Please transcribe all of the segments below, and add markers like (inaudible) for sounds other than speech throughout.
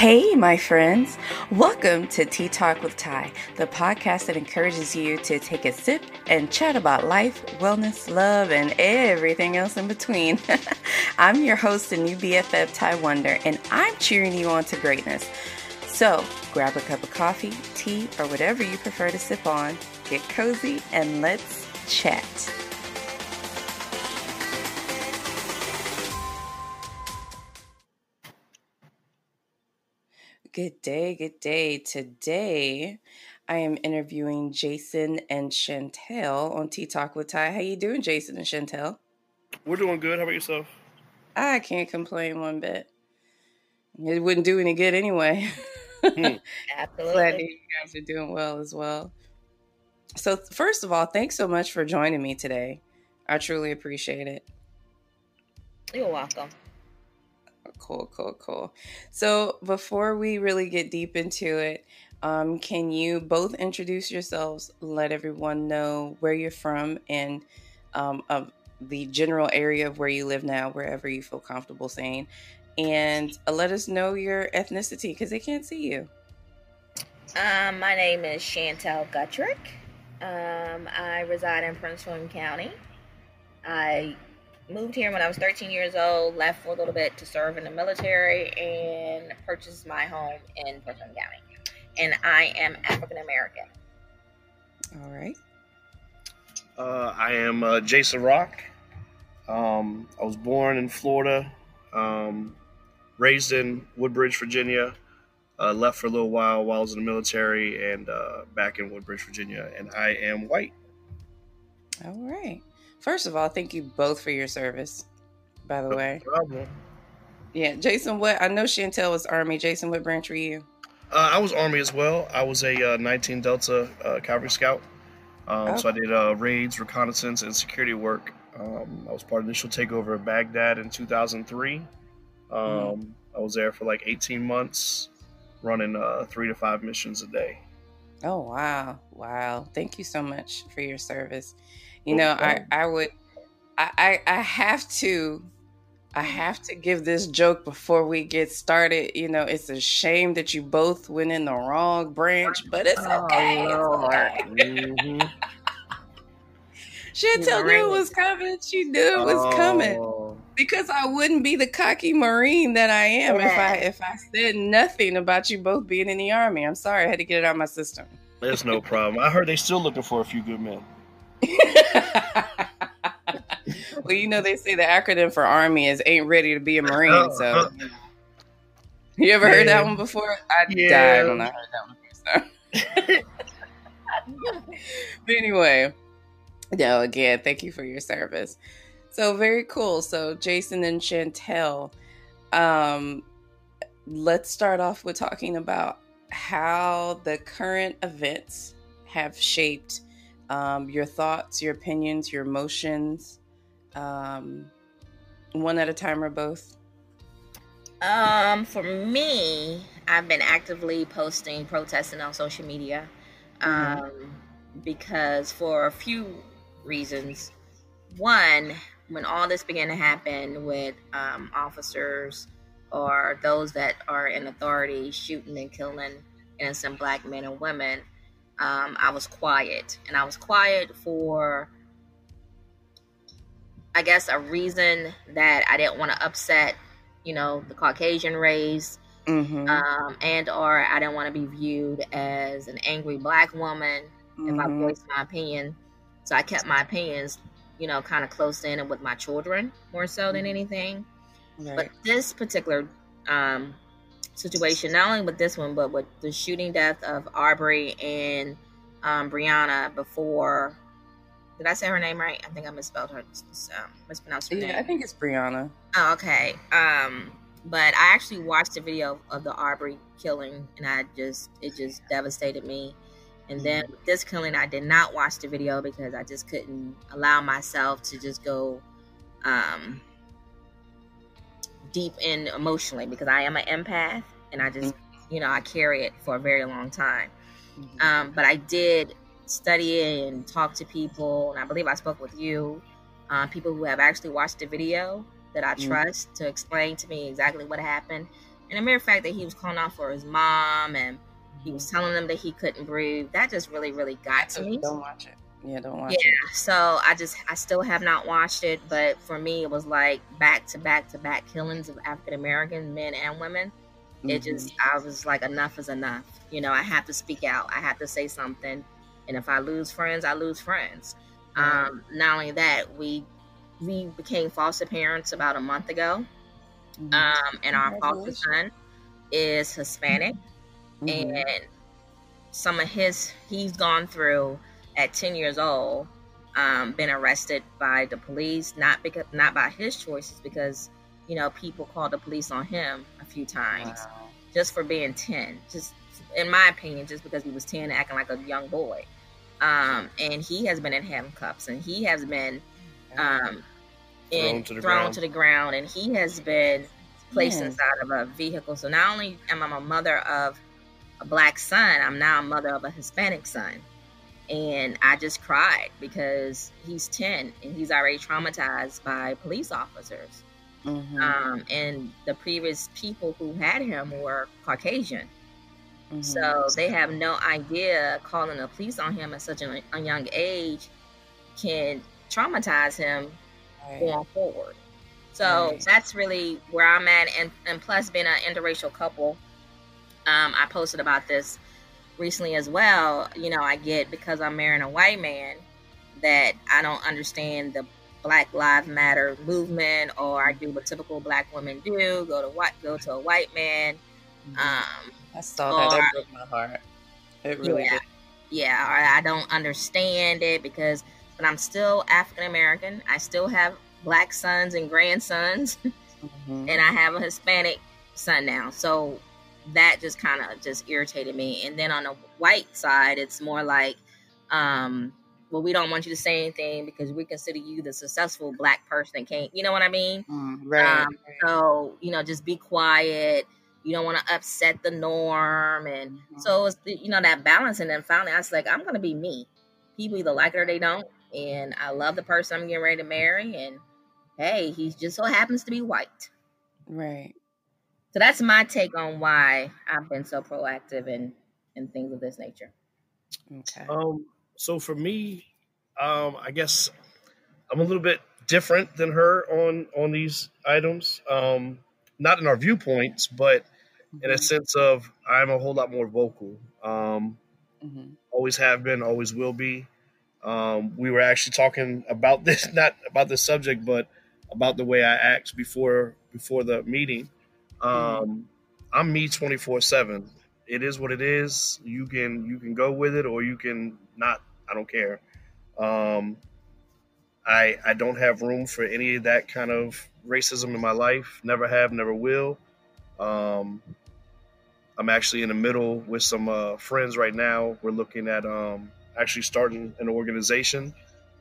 Hey, my friends. Welcome to Tea Talk with Ty, the podcast that encourages you to take a sip and chat about life, wellness, love, and everything else in between. (laughs) I'm your host and new BFF, Ty Wonder, and I'm cheering you on to greatness. So grab a cup of coffee, tea, or whatever you prefer to sip on, get cozy, and let's chat. Good day, good day. Today, I am interviewing Jason and Chantel on Tea Talk with Ty. How you doing, Jason and Chantel? We're doing good. How about yourself? I can't complain one bit. It wouldn't do any good anyway. Hmm. (laughs) Absolutely. Glad you guys are doing well as well. So, first of all, thanks so much for joining me today. I truly appreciate it. You're welcome. Cool, cool, cool. So before we really get deep into it, um, can you both introduce yourselves, let everyone know where you're from and um, of the general area of where you live now, wherever you feel comfortable saying, and uh, let us know your ethnicity because they can't see you. Um, my name is Chantel Guttrick. Um, I reside in Prince William County. I moved here when I was 13 years old, left for a little bit to serve in the military, and purchased my home in Prince William County. And I am African American. All right. Uh, I am uh, Jason Rock. Um, I was born in Florida, um, raised in Woodbridge, Virginia. Uh, left for a little while while I was in the military and uh, back in Woodbridge, Virginia. And I am white. All right. First of all, thank you both for your service. By the no way, problem. Yeah, Jason. What I know, Chantel was Army. Jason, what branch were you? Uh, I was Army as well. I was a uh, 19 Delta uh, Cavalry Scout. Um, oh. So I did uh, raids, reconnaissance, and security work. Um, I was part of the initial takeover of Baghdad in 2003. Um, mm. I was there for like 18 months, running uh, three to five missions a day. Oh wow, wow! Thank you so much for your service. You know, I, I would, I, I, I have to, I have to give this joke before we get started. You know, it's a shame that you both went in the wrong branch, but it's oh, okay. Oh, it's okay. Mm-hmm. (laughs) Chantel knew it was coming. She knew it was oh. coming because I wouldn't be the cocky marine that I am yeah. if I if I said nothing about you both being in the army. I'm sorry, I had to get it out of my system. There's no problem. I heard they still looking for a few good men. (laughs) well, you know they say the acronym for Army is "Ain't Ready to Be a Marine." So, you ever yeah. heard that one before? I yeah. died when I heard that one first time. (laughs) but anyway, no. Again, thank you for your service. So very cool. So Jason and Chantel, um, let's start off with talking about how the current events have shaped um, your thoughts, your opinions, your emotions, um, one at a time or both? Um, for me, I've been actively posting, protesting on social media, mm-hmm. um, because for a few reasons. One, when all this began to happen with um, officers or those that are in authority shooting and killing innocent black men and women, um, I was quiet. And I was quiet for, I guess, a reason that I didn't want to upset, you know, the Caucasian race. Mm-hmm. Um, and or I didn't want to be viewed as an angry black woman mm-hmm. if I mm-hmm. voiced my opinion. So I kept my opinions, you know, kind of close in and with my children more so than mm-hmm. anything. Right. But this particular um, situation, not only with this one, but with the shooting death of Aubrey and um, Brianna before. Did I say her name right? I think I misspelled her, um, mispronounced her yeah, name. I think it's Brianna. Oh, okay. Um, but I actually watched the video of the Aubrey killing, and I just it just devastated me. And then with this killing, I did not watch the video because I just couldn't allow myself to just go um, deep in emotionally because I am an empath and I just, mm-hmm. you know, I carry it for a very long time. Mm-hmm. Um, but I did study it and talk to people, and I believe I spoke with you, uh, people who have actually watched the video that I mm-hmm. trust mm-hmm. to explain to me exactly what happened. And the mere fact that he was calling out for his mom and he was telling them that he couldn't breathe, that just really, really got to me. Don't watch it. Yeah, don't watch yeah, it. Yeah, so I just I still have not watched it, but for me it was like back to back to back killings of African American men and women. Mm-hmm. It just I was like enough is enough. You know, I have to speak out. I have to say something. And if I lose friends, I lose friends. Mm-hmm. Um, not only that, we we became foster parents about a month ago. Mm-hmm. Um, and our foster son is Hispanic. Mm-hmm. And some of his he's gone through at 10 years old um, been arrested by the police not because not by his choices because you know people called the police on him a few times wow. just for being 10 just in my opinion just because he was 10 acting like a young boy um, and he has been in handcuffs and he has been um, in, thrown, to the, thrown to the ground and he has been placed yeah. inside of a vehicle so not only am i a mother of a black son i'm now a mother of a hispanic son and I just cried because he's 10 and he's already traumatized by police officers. Mm-hmm. Um, and the previous people who had him were Caucasian. Mm-hmm. So they have no idea calling the police on him at such a, a young age can traumatize him right. going forward. So right. that's really where I'm at. And, and plus, being an interracial couple, um, I posted about this recently as well, you know, I get because I'm marrying a white man that I don't understand the Black Lives Matter movement, or I do what typical black women do: go to white, go to a white man. Um, I saw that. Or, that broke my heart. It really yeah, did. Yeah, I don't understand it because, but I'm still African American. I still have black sons and grandsons, (laughs) mm-hmm. and I have a Hispanic son now. So that just kind of just irritated me. And then on the white side, it's more like, um, well, we don't want you to say anything because we consider you the successful black person. that Can't you know what I mean? Mm, right. Um, so you know, just be quiet. You don't want to upset the norm, and mm-hmm. so it's you know that balance. And then finally, I was like, I'm gonna be me. People either like it or they don't. And I love the person I'm getting ready to marry, and hey, he just so happens to be white. Right. So that's my take on why I've been so proactive in in things of this nature. Okay. Um. So for me, um, I guess I'm a little bit different than her on on these items. Um, not in our viewpoints, but mm-hmm. in a mm-hmm. sense of I'm a whole lot more vocal. Um, mm-hmm. Always have been, always will be. Um, we were actually talking about (laughs) this, not about the subject, but about the way I act before before the meeting. Mm-hmm. Um, I'm me 24 seven. It is what it is. You can you can go with it or you can not. I don't care. Um, I I don't have room for any of that kind of racism in my life. Never have, never will. Um, I'm actually in the middle with some uh, friends right now. We're looking at um, actually starting an organization.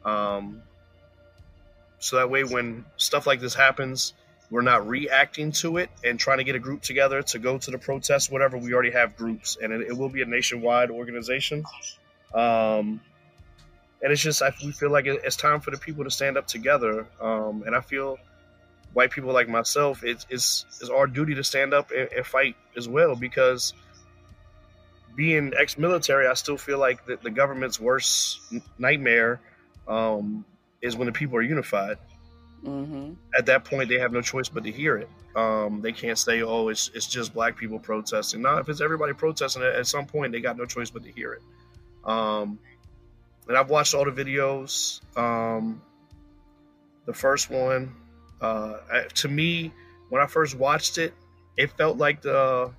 Um, so that way, when stuff like this happens, we're not reacting to it and trying to get a group together to go to the protest, whatever. We already have groups, and it, it will be a nationwide organization. Um, and it's just I, we feel like it's time for the people to stand up together. Um, and I feel white people like myself, it's it's, it's our duty to stand up and, and fight as well because being ex-military, I still feel like the, the government's worst nightmare um, is when the people are unified. Mm-hmm. At that point, they have no choice but to hear it. Um, they can't say, "Oh, it's it's just black people protesting." No, if it's everybody protesting, at some point they got no choice but to hear it. Um, and I've watched all the videos. Um, the first one, uh, to me, when I first watched it, it felt like the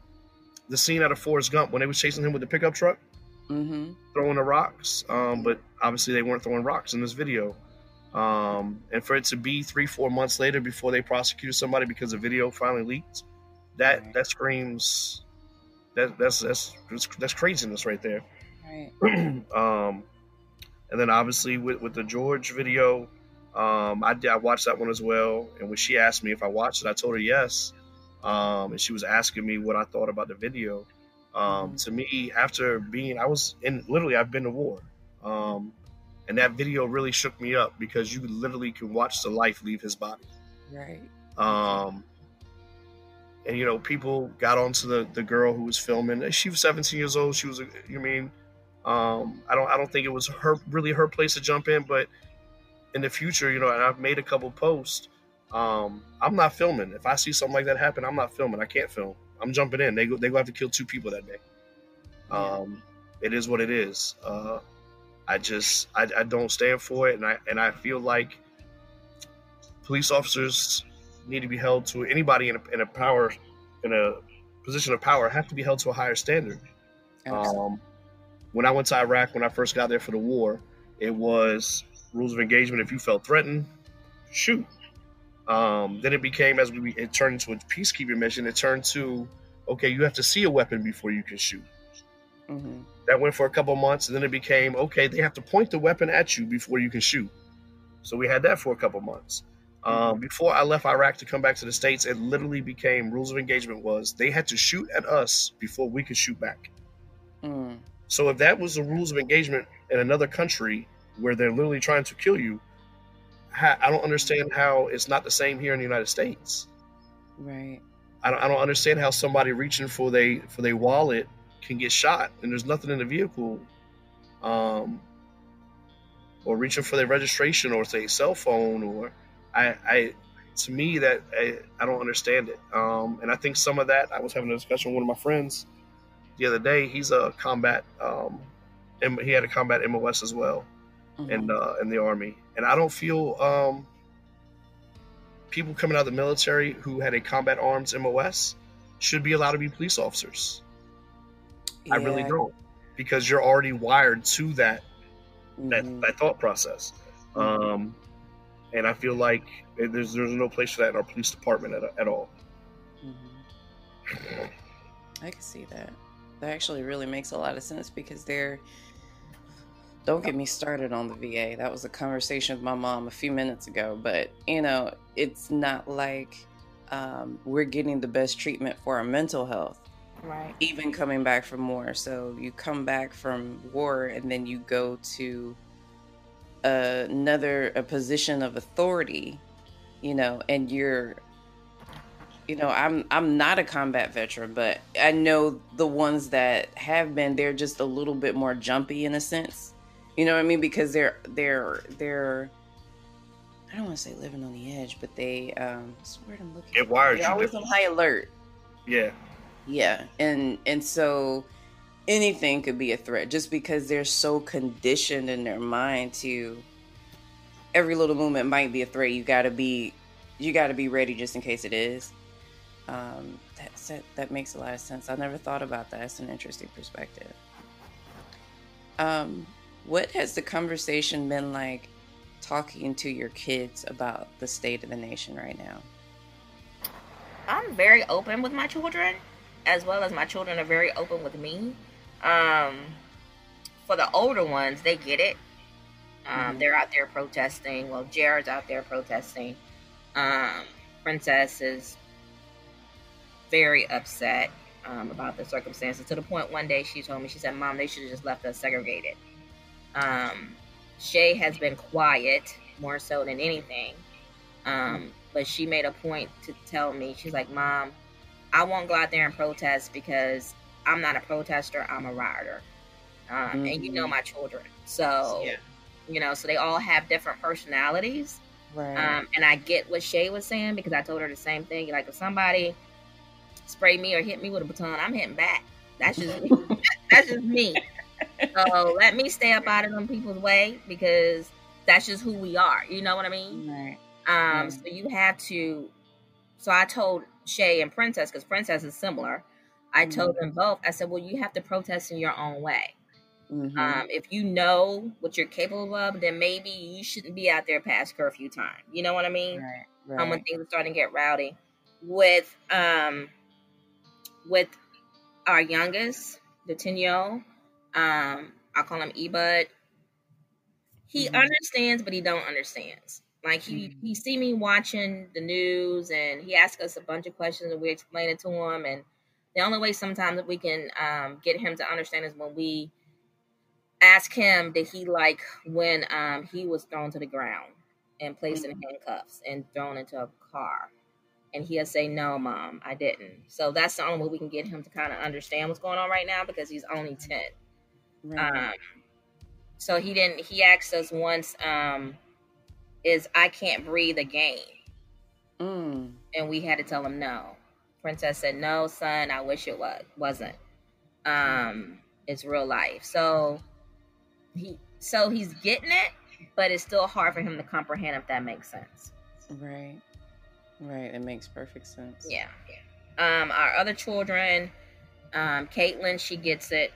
the scene out of Forrest Gump when they was chasing him with the pickup truck, mm-hmm. throwing the rocks. Um, but obviously, they weren't throwing rocks in this video. Um, and for it to be three, four months later before they prosecuted somebody because the video finally leaked, that that screams that that's that's that's craziness right there. Right. (clears throat) um, and then obviously with with the George video, um, I I watched that one as well. And when she asked me if I watched it, I told her yes. Um, and she was asking me what I thought about the video. Um, mm-hmm. to me, after being, I was in literally, I've been to war. Um, and that video really shook me up because you literally can watch the life leave his body. Right. Um, and you know people got onto the the girl who was filming. She was 17 years old. She was, you mean, um, I don't I don't think it was her really her place to jump in, but in the future, you know, and I've made a couple posts. Um, I'm not filming. If I see something like that happen, I'm not filming. I can't film. I'm jumping in. They go, they go have to kill two people that day. Um, it is what it is. Uh, I just I, I don't stand for it, and I and I feel like police officers need to be held to anybody in a, in a power in a position of power have to be held to a higher standard. Um, when I went to Iraq, when I first got there for the war, it was rules of engagement. If you felt threatened, shoot. Um, then it became as we it turned into a peacekeeping mission. It turned to okay, you have to see a weapon before you can shoot. Mm-hmm. That went for a couple months, and then it became okay. They have to point the weapon at you before you can shoot. So we had that for a couple months. Um, before I left Iraq to come back to the States, it literally became rules of engagement was they had to shoot at us before we could shoot back. Mm. So if that was the rules of engagement in another country where they're literally trying to kill you, I don't understand how it's not the same here in the United States. Right. I don't, I don't understand how somebody reaching for they for their wallet can get shot and there's nothing in the vehicle, um, or reaching for their registration or say cell phone or I, I to me that I, I don't understand it. Um, and I think some of that I was having a discussion with one of my friends the other day. He's a combat, um, and he had a combat MOS as well, mm-hmm. in uh, in the army. And I don't feel um, people coming out of the military who had a combat arms MOS should be allowed to be police officers. Yeah. I really don't, because you're already wired to that mm-hmm. that, that thought process. Mm-hmm. Um, and I feel like there's there's no place for that in our police department at, at all. Mm-hmm. I can see that. That actually really makes a lot of sense because they're. Don't get me started on the VA. That was a conversation with my mom a few minutes ago. But you know, it's not like um, we're getting the best treatment for our mental health. Right. Even coming back from war. So you come back from war and then you go to another a position of authority, you know, and you're you know, I'm I'm not a combat veteran, but I know the ones that have been they're just a little bit more jumpy in a sense. You know what I mean? Because they're they're they're I don't want to say living on the edge, but they um word I'm looking it wires they're always on high alert. Yeah. Yeah. And and so anything could be a threat just because they're so conditioned in their mind to every little movement might be a threat. You gotta be you gotta be ready just in case it is. Um, that that makes a lot of sense. I never thought about that. It's an interesting perspective. Um, what has the conversation been like talking to your kids about the state of the nation right now? I'm very open with my children, as well as my children are very open with me. Um, for the older ones, they get it. Um, mm-hmm. They're out there protesting. Well, Jared's out there protesting. Um, Princess is very upset um, about the circumstances to the point one day she told me, she said, Mom, they should have just left us segregated. Um, Shay has been quiet more so than anything. Um, but she made a point to tell me, she's like, Mom, I won't go out there and protest because I'm not a protester, I'm a rioter. Um, mm-hmm. And you know mm-hmm. my children. So, yeah. you know, so they all have different personalities. Right. Um, and I get what Shay was saying because I told her the same thing. Like, if somebody spray me or hit me with a baton, I'm hitting back. That's just me. (laughs) that's just me. So let me stay up out of them people's way because that's just who we are. You know what I mean? Right. Um, right. So you have to. So I told Shay and Princess because Princess is similar. I mm-hmm. told them both. I said, "Well, you have to protest in your own way. Mm-hmm. Um, if you know what you're capable of, then maybe you shouldn't be out there past curfew time. You know what I mean? Right, right. Um, when things are starting to get rowdy. With um, with our youngest, the ten year old, um, I call him Ebud. He mm-hmm. understands, but he don't understands. Like he mm-hmm. he see me watching the news, and he asks us a bunch of questions, and we explain it to him. And the only way sometimes that we can um, get him to understand is when we ask him did he like when um, he was thrown to the ground and placed mm-hmm. in handcuffs and thrown into a car and he'll say, "No, mom, I didn't." So that's the only way we can get him to kind of understand what's going on right now because he's only ten. Right. Um, so he didn't. He asked us once, um, "Is I can't breathe a game?" Mm. And we had to tell him no. Princess said, "No, son. I wish it was wasn't. Um, it's real life." So he, so he's getting it, but it's still hard for him to comprehend if that makes sense. Right. Right. It makes perfect sense. Yeah. Um, our other children, um, Caitlin, she gets it.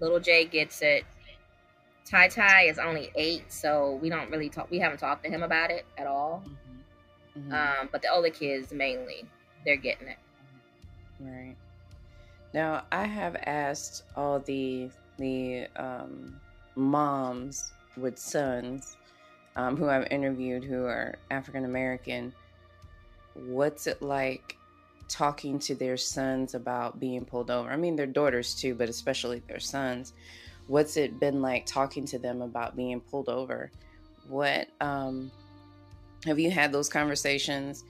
Little Jay gets it. Tai Tai is only eight, so we don't really talk. We haven't talked to him about it at all. Mm-hmm. Mm-hmm. Um, but the older kids mainly, they're getting it. Right. Now I have asked all the the um, moms with sons um, who I've interviewed who are African American, what's it like talking to their sons about being pulled over? I mean, their daughters too, but especially their sons. What's it been like talking to them about being pulled over? What um, have you had those conversations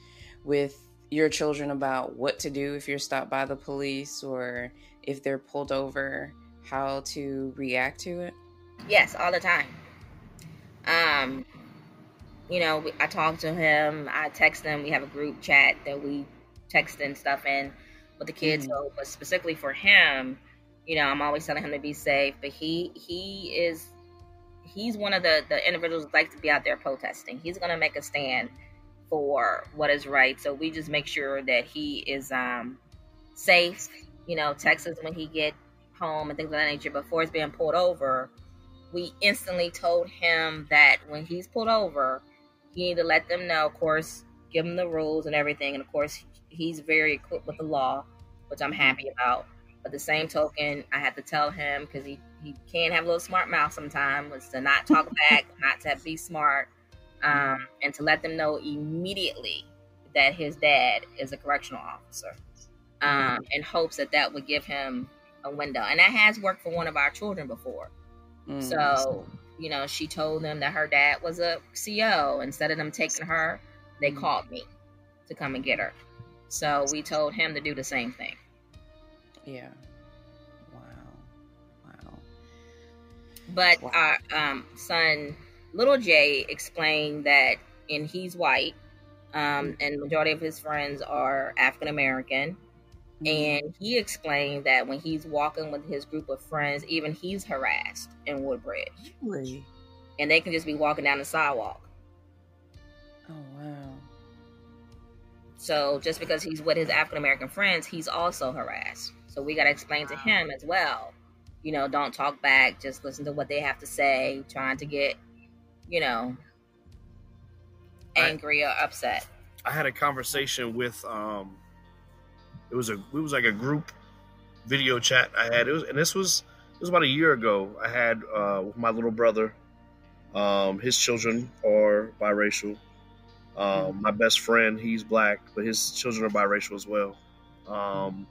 with your children about what to do if you're stopped by the police or if they're pulled over, how to react to it? Yes, all the time. Um, you know, I talk to him, I text him. We have a group chat that we text and stuff in with the kids. Mm-hmm. So, but specifically for him, you know, I'm always telling him to be safe. But he he is he's one of the the individuals that likes to be out there protesting. He's gonna make a stand for what is right. So we just make sure that he is um safe. You know, text us when he get home and things of that nature. Before he's being pulled over, we instantly told him that when he's pulled over, he need to let them know, of course, give them the rules and everything. And of course, he's very equipped with the law, which I'm happy about. But the same token, I had to tell him because he, he can have a little smart mouth sometimes, was to not talk (laughs) back, not to be smart, um, and to let them know immediately that his dad is a correctional officer um, in hopes that that would give him a window. And that has worked for one of our children before. Mm, so, you know, she told them that her dad was a CO. Instead of them taking her, they mm. called me to come and get her. So we told him to do the same thing. Yeah. Wow. Wow. But wow. our um, son, little Jay, explained that, and he's white, um, mm. and majority of his friends are African American. Mm-hmm. And he explained that when he's walking with his group of friends, even he's harassed in Woodbridge. Really? And they can just be walking down the sidewalk. Oh, wow. So just because he's with his African American friends, he's also harassed. So we got to explain to him as well. You know, don't talk back, just listen to what they have to say, trying to get, you know, angry I, or upset. I had a conversation with um, it was a it was like a group video chat I had. It was and this was it was about a year ago. I had uh, with my little brother. Um, his children are biracial. Um, my best friend, he's black, but his children are biracial as well. Um,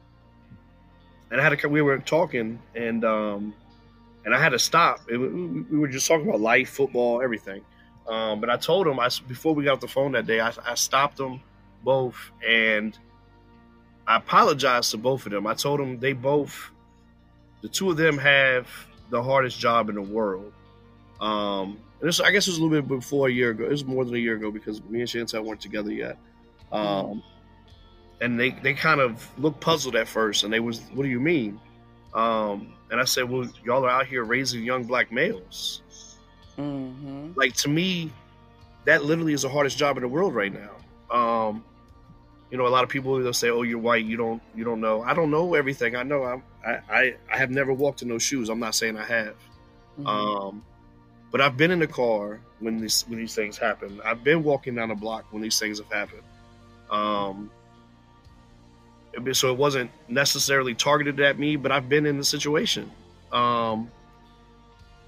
and I had a, we were talking, and um, and I had to stop. It, we were just talking about life, football, everything. Um, but I told him I before we got off the phone that day, I, I stopped them both, and I apologized to both of them. I told them they both, the two of them have the hardest job in the world. Um, this, I guess it was a little bit before a year ago. It was more than a year ago because me and Chantel weren't together yet. Um, and they, they kind of looked puzzled at first, and they was, "What do you mean?" Um, and I said, "Well, y'all are out here raising young black males. Mm-hmm. Like to me, that literally is the hardest job in the world right now." Um, you know, a lot of people they'll say, "Oh, you're white. You don't you don't know." I don't know everything. I know I'm, I I I have never walked in those shoes. I'm not saying I have, mm-hmm. um, but I've been in the car when these when these things happen. I've been walking down the block when these things have happened. Um, so it wasn't necessarily targeted at me, but I've been in the situation. Um,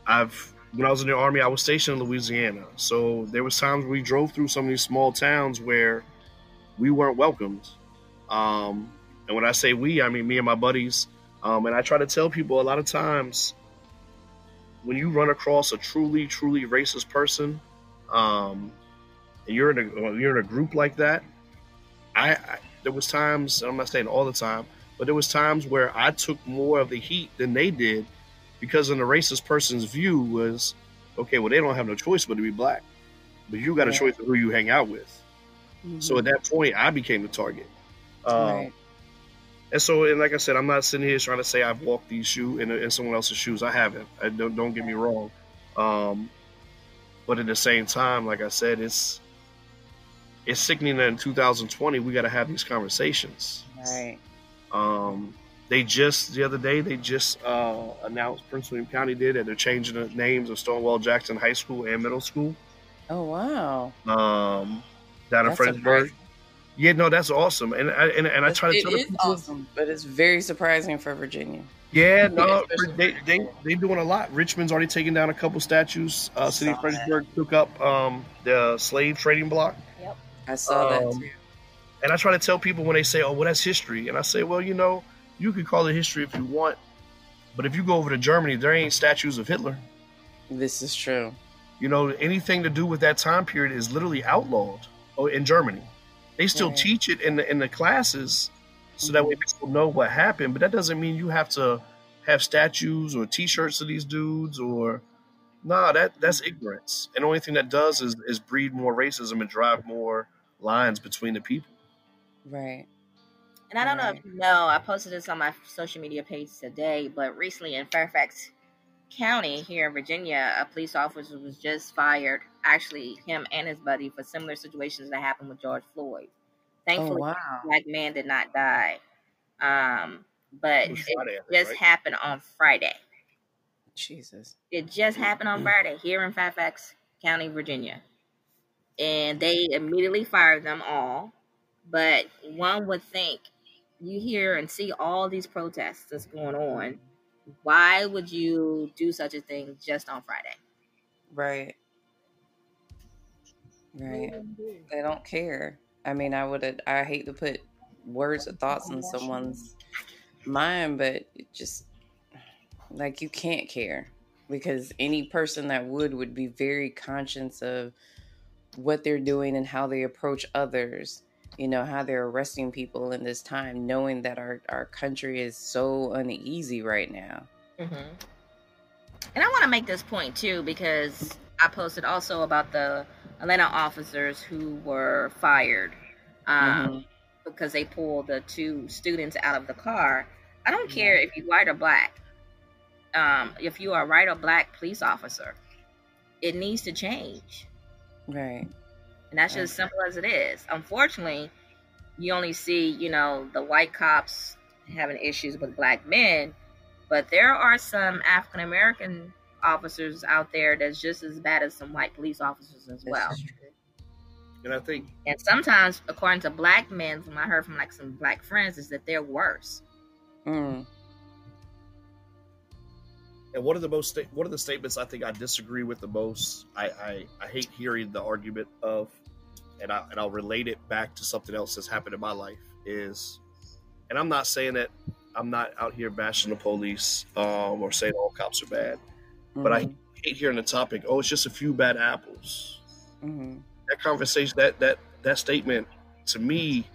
I've when I was in the army, I was stationed in Louisiana, so there was times we drove through some of these small towns where we weren't welcomed. Um, and when I say we, I mean me and my buddies. Um, and I try to tell people a lot of times when you run across a truly, truly racist person, um, and you're in a you're in a group like that, I, I there was times. I'm not saying all the time, but there was times where I took more of the heat than they did because in the racist person's view was, okay, well they don't have no choice but to be black, but you got a choice of who you hang out with. Mm-hmm. So at that point, I became the target. Um, right. And so, and like I said, I'm not sitting here trying to say I've walked these shoes in, in someone else's shoes. I haven't. I don't, don't get me wrong. Um, but at the same time, like I said, it's it's sickening that in 2020 we got to have these conversations. Right. Um, they just the other day they just uh, announced Prince William County did that they're changing the names of Stonewall Jackson High School and Middle School. Oh wow! Um, down in Fredericksburg. Yeah, no, that's awesome, and I and, and I try to it tell is people, awesome, but it's very surprising for Virginia. Yeah, no, they they they doing a lot. Richmond's already taken down a couple statues. Uh, City of Fredericksburg took up um, the slave trading block. Yep, I saw um, that too. And I try to tell people when they say, "Oh, well, that's history," and I say, "Well, you know, you could call it history if you want, but if you go over to Germany, there ain't statues of Hitler. This is true. You know, anything to do with that time period is literally outlawed Oh, in Germany. They still teach it in the in the classes, so that way mm-hmm. people know what happened. But that doesn't mean you have to have statues or T-shirts of these dudes or nah. That that's mm-hmm. ignorance. And the only thing that does is is breed more racism and drive more lines between the people. Right. And I don't right. know if you know, I posted this on my social media page today, but recently in Fairfax County here in Virginia, a police officer was just fired. Actually, him and his buddy for similar situations that happened with George Floyd. Thankfully, oh, wow. black man did not die. Um, but it Friday, just right? happened on Friday. Jesus. It just happened on Friday here in Fairfax County, Virginia. And they immediately fired them all. But one would think you hear and see all these protests that's going on why would you do such a thing just on Friday? Right. Right. They don't care. I mean, I would I hate to put words or thoughts in someone's mind, but it just like you can't care because any person that would would be very conscious of what they're doing and how they approach others you know how they're arresting people in this time knowing that our, our country is so uneasy right now mm-hmm. and i want to make this point too because i posted also about the atlanta officers who were fired um, mm-hmm. because they pulled the two students out of the car. I don't care if you're white or black. Um, if you are a white or black police officer it needs to change. Right. And that's just as simple as it is. Unfortunately, you only see, you know, the white cops having issues with black men, but there are some African American officers out there that's just as bad as some white police officers as well. And I think, and sometimes, according to black men, from I heard from like some black friends, is that they're worse. Mm. And one of the most one of the statements I think I disagree with the most. I I, I hate hearing the argument of and I and I'll relate it back to something else that's happened in my life is, and I'm not saying that I'm not out here bashing the police um, or saying all cops are bad, mm-hmm. but I mm-hmm. hate hearing the topic. Oh, it's just a few bad apples. Mm-hmm. That conversation, that that that statement, to me,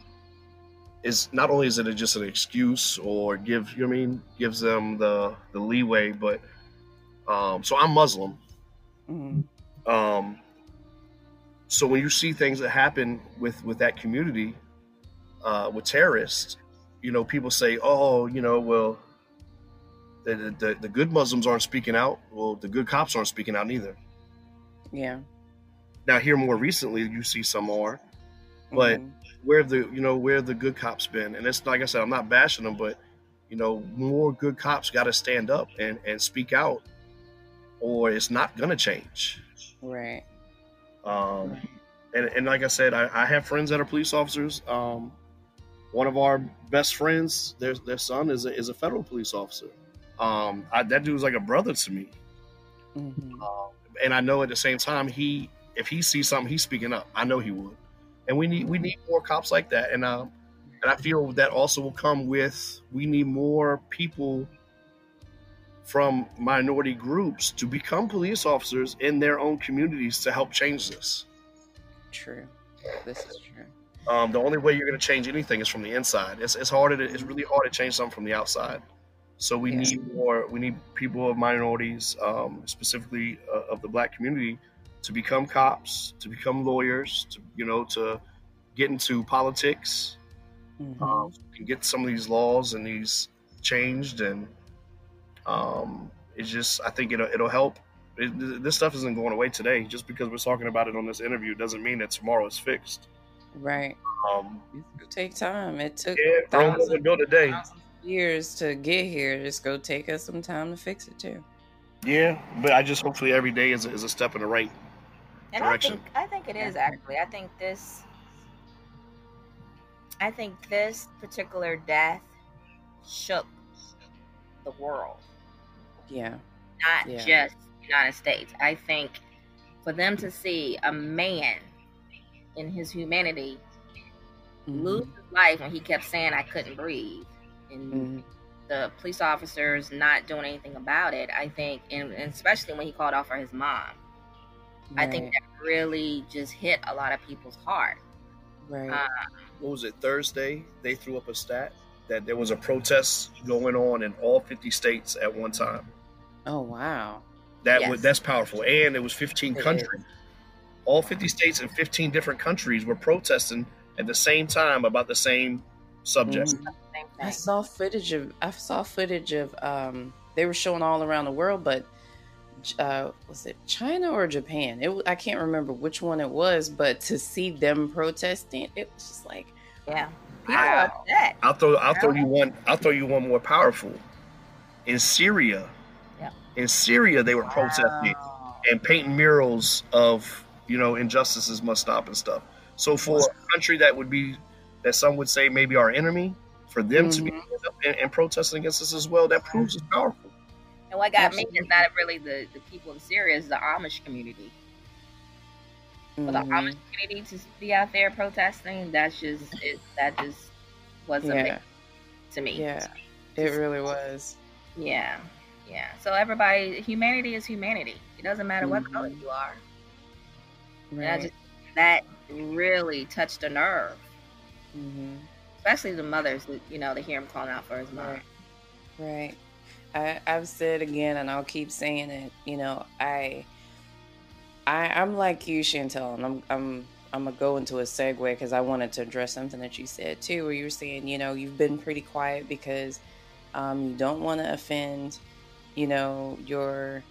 is not only is it just an excuse or give you know I mean gives them the the leeway, but um, so I'm Muslim. Mm-hmm. Um, so when you see things that happen with with that community, uh, with terrorists, you know, people say, "Oh, you know, well, the, the the good Muslims aren't speaking out. Well, the good cops aren't speaking out neither." Yeah. Now here more recently, you see some are, but mm-hmm. where the you know where the good cops been? And it's like I said, I'm not bashing them, but you know, more good cops got to stand up and and speak out, or it's not gonna change. Right. Um, and, and like I said, I, I have friends that are police officers. Um, one of our best friends, their their son is a, is a federal police officer. Um, I, that dude's like a brother to me. Mm-hmm. Um, and I know at the same time, he if he sees something, he's speaking up. I know he would. And we need we need more cops like that. And um, and I feel that also will come with we need more people from minority groups to become police officers in their own communities to help change this. True. This is true. Um, the only way you're going to change anything is from the inside. It's, it's hard. To, it's really hard to change something from the outside. So we yes. need more. We need people of minorities, um, specifically uh, of the black community, to become cops, to become lawyers, to you know, to get into politics, mm-hmm. um, and get some of these laws and these changed. And um, it's just, I think it'll it'll help. It, this stuff isn't going away today. Just because we're talking about it on this interview doesn't mean that tomorrow is fixed. Right. Um, it take time. It took yeah, thousands, built a day. Years to get here. Just go take us some time to fix it too. Yeah, but I just hopefully every day is a, is a step in the right and direction. I think, I think it is actually. I think this. I think this particular death shook the world. Yeah. Not yeah. just United States. I think for them to see a man in his humanity mm-hmm. lose his life when he kept saying I couldn't breathe and mm-hmm. the police officers not doing anything about it, I think and, and especially when he called out for his mom. Right. I think that really just hit a lot of people's heart. Right. Um, what was it, Thursday? They threw up a stat that there was a protest going on in all 50 states at one time. Oh, wow. That yes. was that's powerful. And it was 15 it countries. Is all 50 states and 15 different countries were protesting at the same time about the same subject. Mm-hmm. I saw footage of I saw footage of um they were showing all around the world, but uh, was it China or Japan? It I can't remember which one it was, but to see them protesting, it was just like, yeah, wow. I'll throw I'll throw you one I'll throw you one more powerful. In Syria, yeah. in Syria, they were wow. protesting and painting murals of you know, injustices must stop and stuff. So for a country that would be that some would say maybe our enemy, for them mm-hmm. to be mm-hmm. and, and, protesting against us as well, that proves it's powerful. And what got Absolutely. me is not really the, the people in Syria, it's the Amish community. Mm-hmm. For the mm-hmm. Amish community to be out there protesting, that's just it, that just was yeah. amazing to me. Yeah, it really was. Yeah, yeah. So everybody, humanity is humanity. It doesn't matter mm-hmm. what color you are. Right. Just, that really touched a nerve. Mm-hmm. Especially the mothers, that, you know, to hear him calling out for his mom. Right. right. I, I've said again, and I'll keep saying it. You know, I, I, I'm like you, Chantel, and I'm, I'm, I'm gonna go into a segue because I wanted to address something that you said too, where you were saying, you know, you've been pretty quiet because um, you don't want to offend, you know, your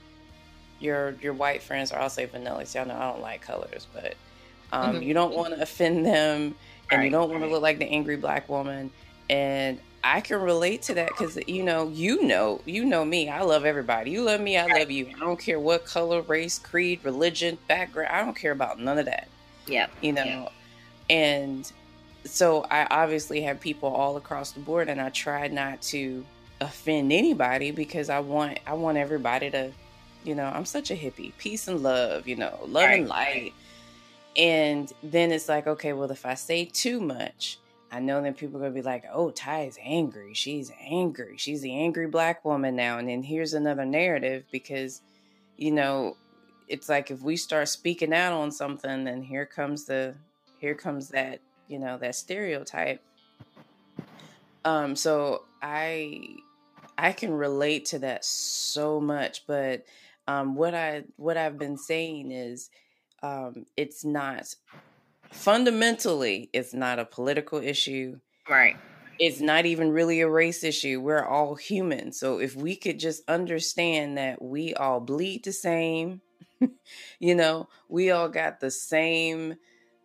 your your white friends, or I'll say vanilla. Y'all know I don't like colors, but um, mm-hmm. you don't want to offend them, and you don't want to look like the angry black woman. And I can relate to that because you know, you know, you know me. I love everybody. You love me, I love you. I don't care what color, race, creed, religion, background. I don't care about none of that. Yeah, you know, yep. and so I obviously have people all across the board, and I try not to offend anybody because I want I want everybody to you know, I'm such a hippie. Peace and love, you know, love right. and light. And then it's like, okay, well, if I say too much, I know that people are going to be like, oh, Ty is angry. She's angry. She's the angry black woman now. And then here's another narrative because, you know, it's like if we start speaking out on something, then here comes the, here comes that, you know, that stereotype. Um, so I, I can relate to that so much, but um, what I what I've been saying is um, it's not fundamentally it's not a political issue. Right. It's not even really a race issue. We're all human. So if we could just understand that we all bleed the same, (laughs) you know, we all got the same,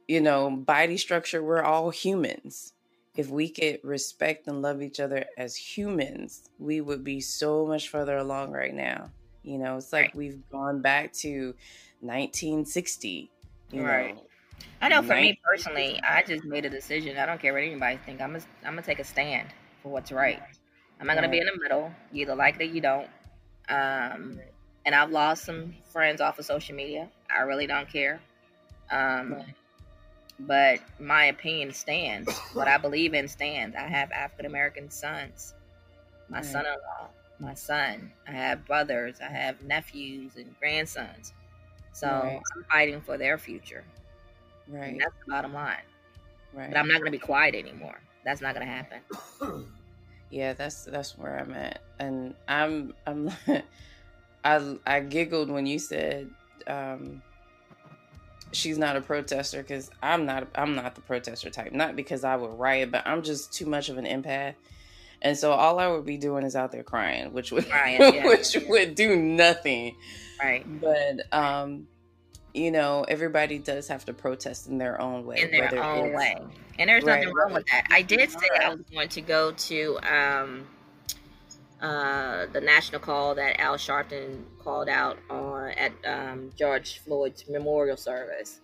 you know, body structure. We're all humans. If we could respect and love each other as humans, we would be so much further along right now. You know, it's like right. we've gone back to 1960. right. Know, I know for me personally, I just made a decision. I don't care what anybody think. I'm gonna, I'm gonna take a stand for what's right. I'm not gonna be in the middle. You either like it or you don't. Um, and I've lost some friends off of social media. I really don't care. Um, but my opinion stands. what I believe in stands. I have African American sons. My right. son-in-law my son. I have brothers. I have nephews and grandsons. So right. I'm fighting for their future. Right. And that's the bottom line. Right. But I'm not going to be quiet anymore. That's not going to happen. (coughs) yeah, that's that's where I'm at, and I'm I'm (laughs) I I giggled when you said um, she's not a protester because I'm not I'm not the protester type. Not because I would riot, but I'm just too much of an empath. And so all I would be doing is out there crying, which would crying, (laughs) yeah, which yeah. would do nothing. Right. But um, you know, everybody does have to protest in their own way. In their own way. And there's right. nothing wrong with that. I did say I was going to go to um uh, the national call that Al Sharpton called out on at um, George Floyd's memorial service,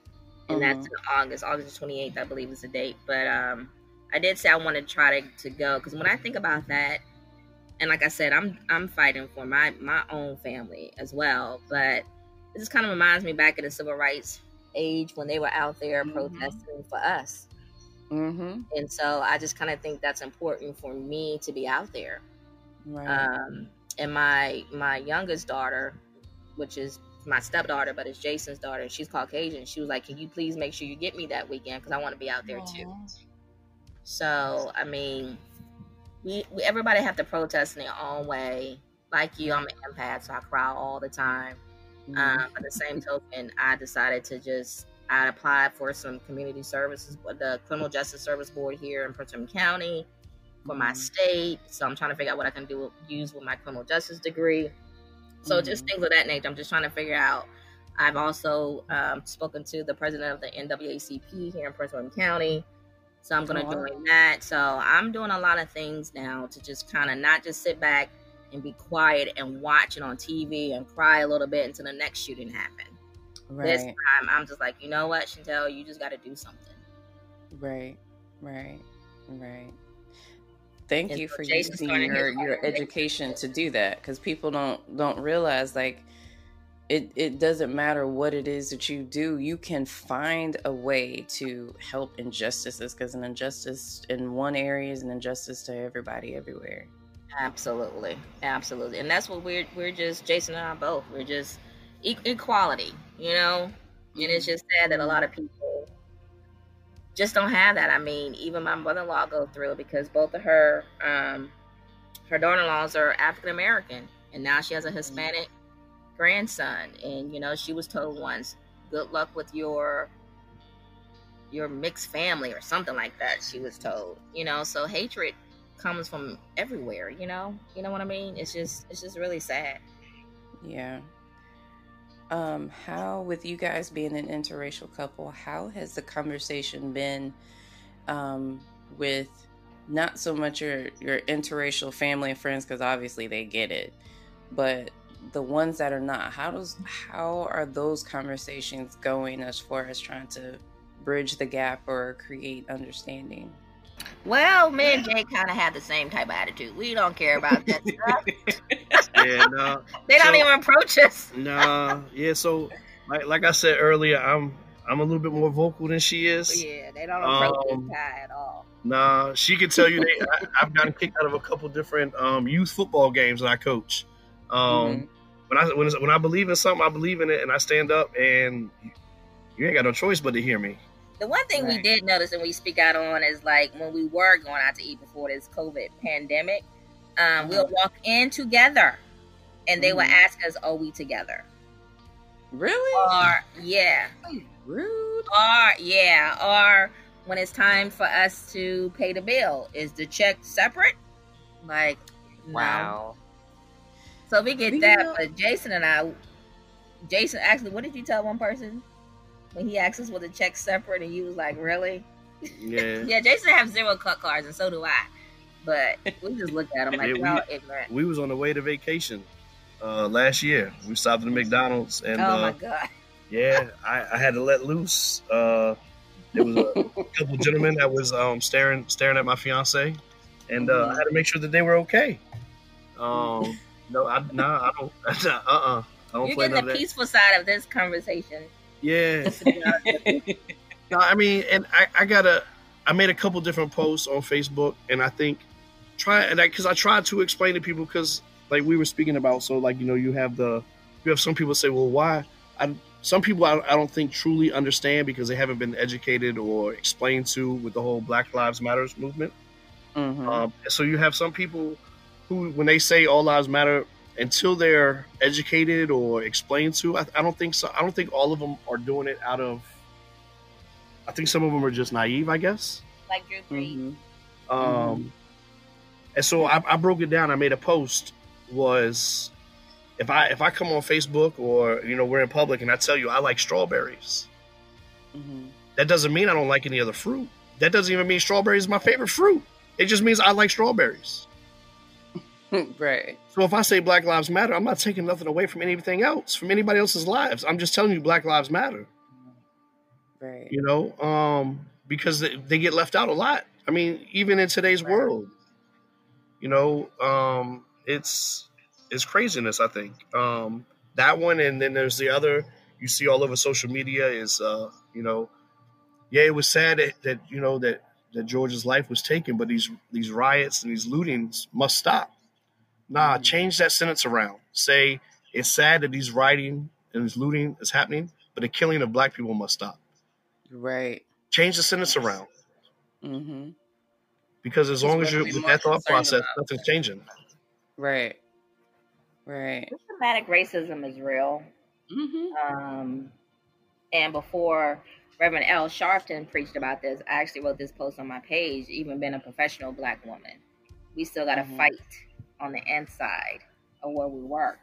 and mm-hmm. that's in August, August twenty eighth, I believe is the date. But um, I did say I wanted to try to, to go because when I think about that, and like I said, I'm I'm fighting for my my own family as well. But it just kind of reminds me back in the civil rights age when they were out there mm-hmm. protesting for us. Mm-hmm. And so I just kind of think that's important for me to be out there Right. Um, and my my youngest daughter, which is my stepdaughter, but it's Jason's daughter, she's Caucasian. She was like, "Can you please make sure you get me that weekend because I want to be out there Aww. too." So I mean, we, we everybody have to protest in their own way. Like you, I'm an empath, so I cry all the time. Mm-hmm. Um, but the same token, I decided to just I applied for some community services, with the Criminal Justice Service Board here in Prince William County for my mm-hmm. state. So I'm trying to figure out what I can do use with my criminal justice degree. So mm-hmm. just things of that nature. I'm just trying to figure out. I've also um, spoken to the president of the NAACP here in Prince William County. So I'm going to oh, join that. So I'm doing a lot of things now to just kind of not just sit back and be quiet and watch it on TV and cry a little bit until the next shooting happened. Right. This time I'm just like, you know what, Chantel, you just got to do something. Right, right, right thank and you for using your your education to do that because people don't don't realize like it it doesn't matter what it is that you do you can find a way to help injustices because an injustice in one area is an injustice to everybody everywhere absolutely absolutely and that's what we're we're just jason and i both we're just equality you know and it's just sad that a lot of people just don't have that. I mean, even my mother-in-law go through it because both of her um, her daughter-in-laws are African American, and now she has a mm-hmm. Hispanic. Grandson. And you know, she was told once, "Good luck with your your mixed family" or something like that. She was told, you know. So hatred comes from everywhere. You know, you know what I mean? It's just it's just really sad. Yeah, um, how, with you guys being an interracial couple, how has the conversation been um, with not so much your your interracial family and friends, because obviously they get it, but the ones that are not, how does how are those conversations going as far as trying to bridge the gap or create understanding? Well, me and Jay kind of have the same type of attitude. We don't care about that (laughs) stuff. yeah, no. (laughs) They don't so, even approach us. nah, yeah. So, like, like I said earlier, I'm I'm a little bit more vocal than she is. Yeah, they don't approach um, this at all. Nah, she can tell you they. I, have gotten kicked out of a couple different um, youth football games that I coach. Um, mm-hmm. When I when, when I believe in something, I believe in it, and I stand up, and you ain't got no choice but to hear me. The one thing right. we did notice and we speak out on is like when we were going out to eat before this COVID pandemic, um, mm-hmm. we'll walk in together and they mm-hmm. will ask us, Are we together? Really? Or, yeah. Rude. Or, yeah. Or when it's time for us to pay the bill, is the check separate? Like, wow. No. So we get we that, know. but Jason and I, Jason, actually, what did you tell one person? when he asked us was the check separate, and you was like, "Really?" Yeah. (laughs) yeah. Jason have zero cut cards, and so do I. But we just looked at him (laughs) like, yeah, we, ignorant. We was on the way to vacation uh, last year. We stopped at the McDonald's, and oh uh, my god. Yeah, I, I, had to let loose. Uh, there was a (laughs) couple gentlemen that was um, staring staring at my fiance, and uh, I had to make sure that they were okay. Um, no, I, nah, I don't. (laughs) uh, uh-uh, I don't You're getting the peaceful side of this conversation. Yeah. (laughs) no, I mean, and I, I gotta. I made a couple different posts on Facebook, and I think try and because I, I tried to explain to people because like we were speaking about, so like you know you have the you have some people say, well, why? I some people I, I, don't think truly understand because they haven't been educated or explained to with the whole Black Lives Matters movement. Mm-hmm. Um, so you have some people who, when they say all lives matter, until they're educated or explained to, I, I don't think so. I don't think all of them are doing it out of. I think some of them are just naive. I guess. Like Drew Brees. Mm-hmm. Um, mm-hmm. and so I, I broke it down. I made a post. Was if I if I come on Facebook or you know we're in public and I tell you I like strawberries, mm-hmm. that doesn't mean I don't like any other fruit. That doesn't even mean strawberries is my favorite fruit. It just means I like strawberries. (laughs) right. So if I say Black Lives Matter, I'm not taking nothing away from anything else, from anybody else's lives. I'm just telling you Black Lives Matter. Right. You know, um, because they, they get left out a lot. I mean, even in today's right. world, you know, um, it's is craziness. I think um, that one, and then there's the other you see all over social media is uh, you know, yeah, it was sad that, that you know that that George's life was taken, but these these riots and these lootings must stop. Nah, mm-hmm. change that sentence around. Say it's sad that these rioting and this looting is happening, but the killing of black people must stop. Right. Change the sentence around. Mm-hmm. Because as long as you're with that thought process, nothing's changing. Right. Right. Systematic racism is real. Mm-hmm. Um, and before Reverend Al Sharpton preached about this, I actually wrote this post on my page. Even being a professional black woman, we still got to mm-hmm. fight on the inside of where we work.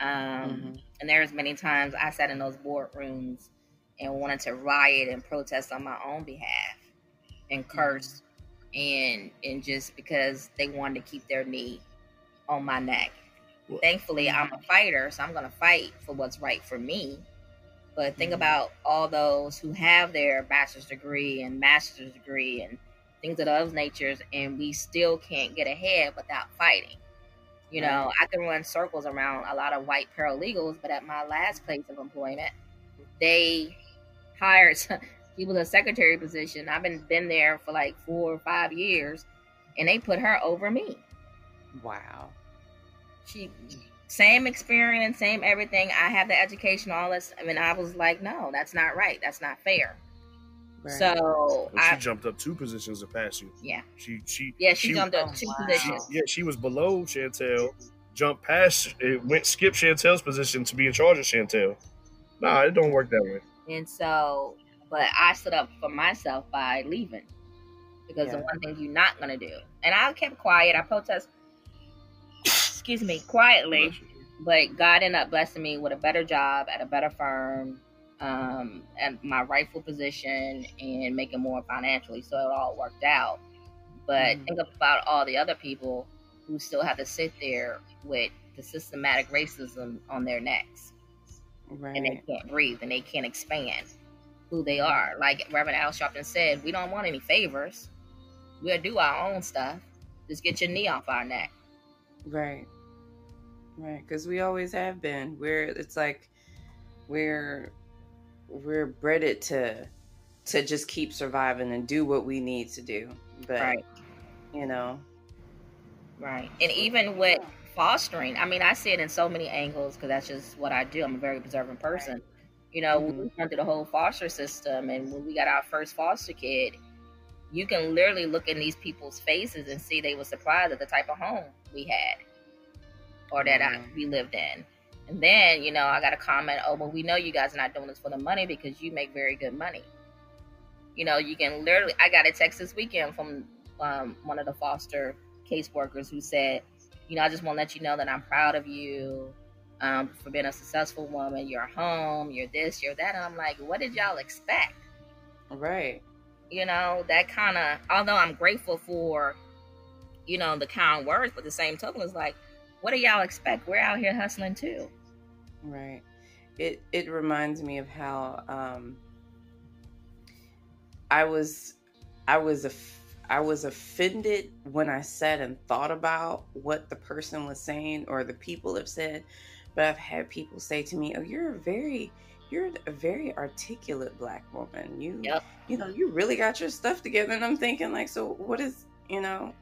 Um, mm-hmm. And there's many times I sat in those boardrooms and wanted to riot and protest on my own behalf and curse mm-hmm. and and just because they wanted to keep their knee on my neck Thankfully, I'm a fighter, so I'm going to fight for what's right for me. But think mm-hmm. about all those who have their bachelor's degree and master's degree and things of those natures, and we still can't get ahead without fighting. You know, I can run circles around a lot of white paralegals, but at my last place of employment, they hired (laughs) people in a secretary position. I've been been there for like four or five years, and they put her over me. Wow she same experience, same everything. I have the education, all this. I mean, I was like, no, that's not right. That's not fair. Right. So well, she I, jumped up two positions to pass you. Yeah. She she yeah she, she jumped up oh, two wow. positions. She, yeah, she was below Chantel, jumped past it went skip Chantel's position to be in charge of Chantel. Nah, it don't work that way. And so, but I stood up for myself by leaving because yeah. the one thing you're not gonna do, and I kept quiet. I protest excuse me, quietly. But God ended up blessing me with a better job at a better firm, um, and my rightful position, and making more financially. So it all worked out. But mm think about all the other people who still have to sit there with the systematic racism on their necks, right. and they can't breathe and they can't expand who they are. Like Reverend Al Sharpton said, we don't want any favors. We'll do our own stuff. Just get your knee off our neck. Right. Right, because we always have been. We're it's like we're we're bred to to just keep surviving and do what we need to do. But right. you know. Right. And even with fostering, I mean I see it in so many angles because that's just what I do. I'm a very observant person. Right. You know, mm-hmm. we went through the whole foster system and when we got our first foster kid, you can literally look in these people's faces and see they were surprised at the type of home we had or that I, we lived in. And then, you know, I got a comment, oh, well, we know you guys are not doing this for the money because you make very good money. You know, you can literally, I got a text this weekend from um, one of the foster caseworkers who said, you know, I just want to let you know that I'm proud of you um, for being a successful woman. You're home, you're this, you're that. And I'm like, what did y'all expect? Right. You know, that kind of, although I'm grateful for, you know, the kind words, but the same token is like, what do y'all expect? We're out here hustling too. Right. It it reminds me of how um, I was I was a I was offended when I said and thought about what the person was saying or the people have said, but I've had people say to me, "Oh, you're a very you're a very articulate black woman. You yep. you know, you really got your stuff together." And I'm thinking like, "So what is, you know,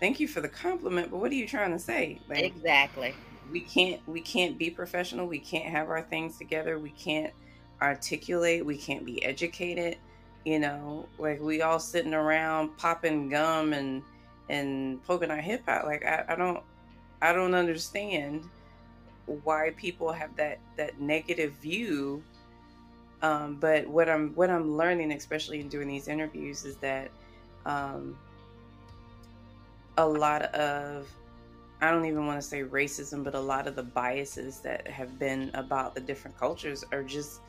thank you for the compliment, but what are you trying to say? Like, exactly. We can't we can't be professional. We can't have our things together. We can't articulate, we can't be educated. You know, like we all sitting around popping gum and and poking our hip out. Like I, I don't I don't understand why people have that that negative view. Um, but what I'm what I'm learning, especially in doing these interviews, is that um, a lot of I don't even want to say racism, but a lot of the biases that have been about the different cultures are just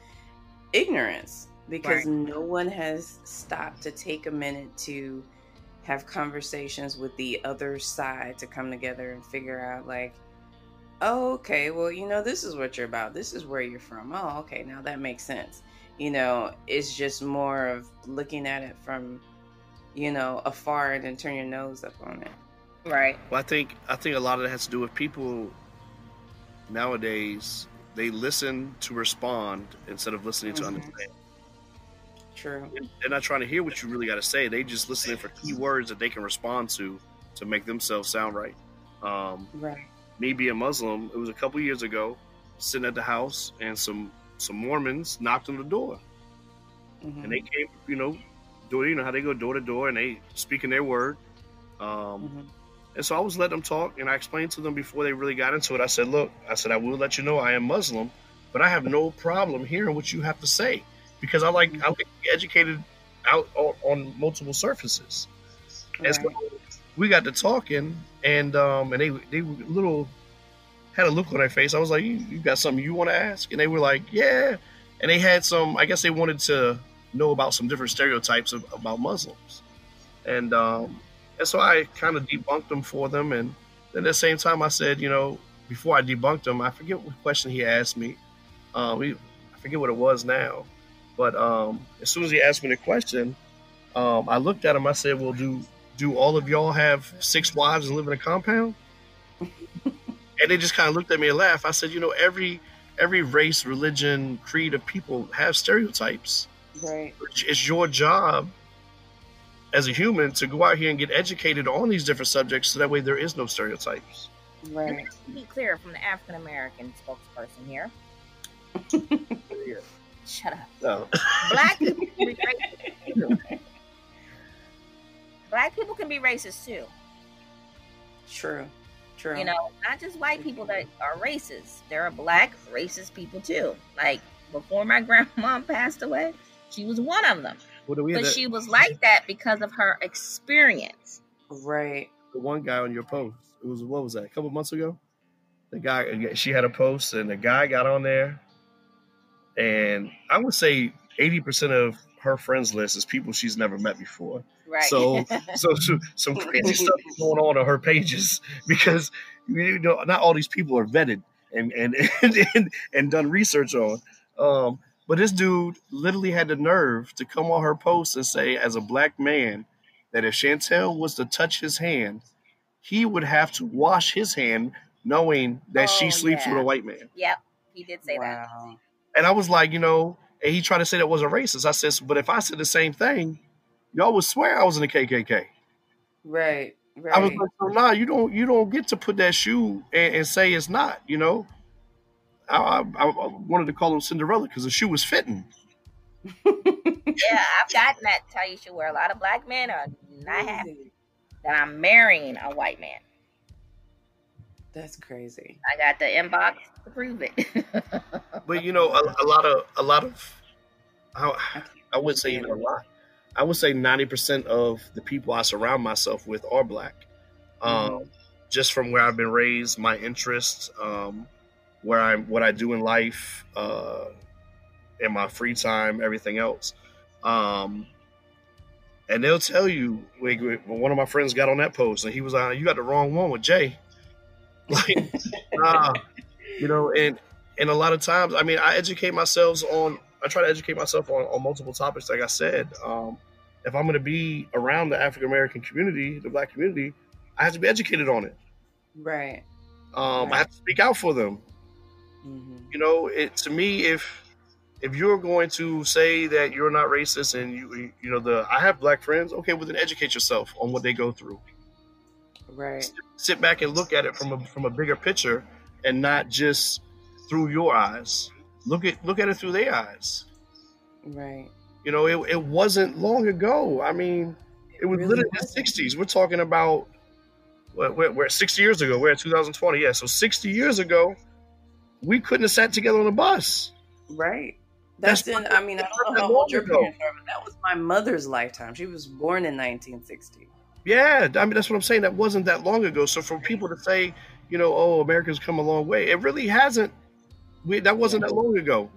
ignorance. Because right. no one has stopped to take a minute to have conversations with the other side to come together and figure out like oh okay well you know this is what you're about. This is where you're from. Oh okay now that makes sense. You know it's just more of looking at it from you know a afar and then turn your nose up on it Right. Well, I think I think a lot of it has to do with people nowadays. They listen to respond instead of listening mm-hmm. to understand. True. They're not trying to hear what you really got to say. They just listening for key words that they can respond to to make themselves sound right. Um, right. Me being Muslim, it was a couple years ago, sitting at the house, and some some Mormons knocked on the door, mm-hmm. and they came, you know, door, you know how they go door to door, and they speaking their word. Um, mm-hmm. And so I was letting them talk, and I explained to them before they really got into it. I said, "Look, I said I will let you know I am Muslim, but I have no problem hearing what you have to say because I like I like educated out on, multiple surfaces." Right. And so we got to talking, and um, and they they were little had a look on their face. I was like, "You, you got something you want to ask?" And they were like, "Yeah." And they had some. I guess they wanted to know about some different stereotypes of, about Muslims, and um, and so I kind of debunked them for them. And then at the same time, I said, you know, before I debunked them, I forget what question he asked me. Um, he, I forget what it was now. But um, as soon as he asked me the question, um, I looked at him. I said, well, do do all of y'all have six wives and live in a compound? (laughs) and they just kind of looked at me and laughed. I said, you know, every every race, religion, creed of people have stereotypes. Right. It's your job as a human to go out here and get educated on these different subjects so that way there is no stereotypes. Right. To be clear, from the African American spokesperson here. (laughs) Shut up. No. Black people (laughs) can be racist. Black people can be racist too. True. True. You know, not just white people that are racist. There are black racist people too. Like before my (laughs) grandma passed away, she was one of them. What do we? But that? she was like that because of her experience. Right. The one guy on your post. It was what was that? A couple months ago. The guy she had a post and the guy got on there, and I would say eighty percent of her friends list is people she's never met before. Right. So, (laughs) so, so some crazy stuff is going on on her pages (laughs) because you know not all these people are vetted and and (laughs) and, and, and done research on. Um, but this dude literally had the nerve to come on her post and say, as a black man, that if Chantel was to touch his hand, he would have to wash his hand knowing that oh, she sleeps yeah. with a white man. Yep, he did say wow. that. And I was like, you know, and he tried to say that was a racist. I said, but if I said the same thing, y'all would swear I was in the KKK. Right. Right. I was like, so nah, you don't you don't get to put that shoe and, and say it's not, you know. I, I, I wanted to call him Cinderella because the shoe was fitting. (laughs) yeah, I've gotten that Taisha where a lot of black men are not happy that I'm marrying a white man. That's crazy. I got the inbox to prove it. (laughs) but you know, a, a, lot of a lot of I, I would say even a lot. I would say ninety percent of the people I surround myself with are black. Um, mm-hmm. Just from where I've been raised, my interests, um, where I'm what I do in life, uh, in my free time, everything else. Um, and they'll tell you. Like, one of my friends got on that post, and he was like, "You got the wrong one with Jay." (laughs) Like, nah, you know, and and a lot of times, I mean, I educate myself on. I try to educate myself on, on multiple topics. Like I said, um, if I'm going to be around the African American community, the Black community, I have to be educated on it. Right. Um, right. I have to speak out for them. Mm-hmm. You know, it to me if if you're going to say that you're not racist and you you know the I have black friends, okay, well then educate yourself on what they go through. Right. Sit back and look at it from a from a bigger picture and not just through your eyes. look at look at it through their eyes. Right. You know, it, it wasn't long ago. I mean, it was really literally the '60s. We're talking about we're, we're 60 years ago. We're at 2020. Yeah, so 60 years ago, we couldn't have sat together on a bus. Right. That's, That's in. I mean, I don't know how old your parents are, but that was my mother's lifetime. She was born in 1960. Yeah, I mean that's what I'm saying. That wasn't that long ago. So for people to say, you know, oh, America's come a long way, it really hasn't. We, that wasn't that long ago.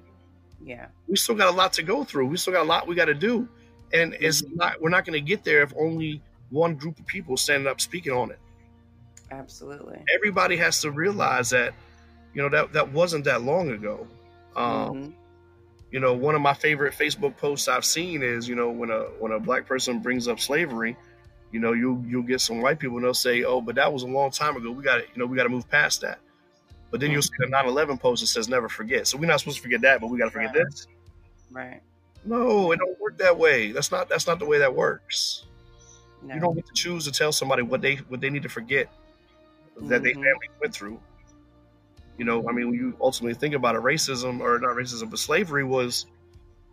Yeah, we still got a lot to go through. We still got a lot we got to do, and it's mm-hmm. not. We're not going to get there if only one group of people standing up speaking on it. Absolutely. Everybody has to realize that, you know, that that wasn't that long ago. Um, mm-hmm. You know, one of my favorite Facebook posts I've seen is, you know, when a when a black person brings up slavery, you know, you'll you'll get some white people and they'll say, "Oh, but that was a long time ago. We got to, you know, we got to move past that." But then you'll see the 9/11 post that says "Never forget." So we're not supposed to forget that, but we got to forget right. this. Right. No, it don't work that way. That's not that's not the way that works. No. You don't get to choose to tell somebody what they what they need to forget that mm-hmm. they family went through. You know, I mean, when you ultimately think about it, racism or not racism, but slavery was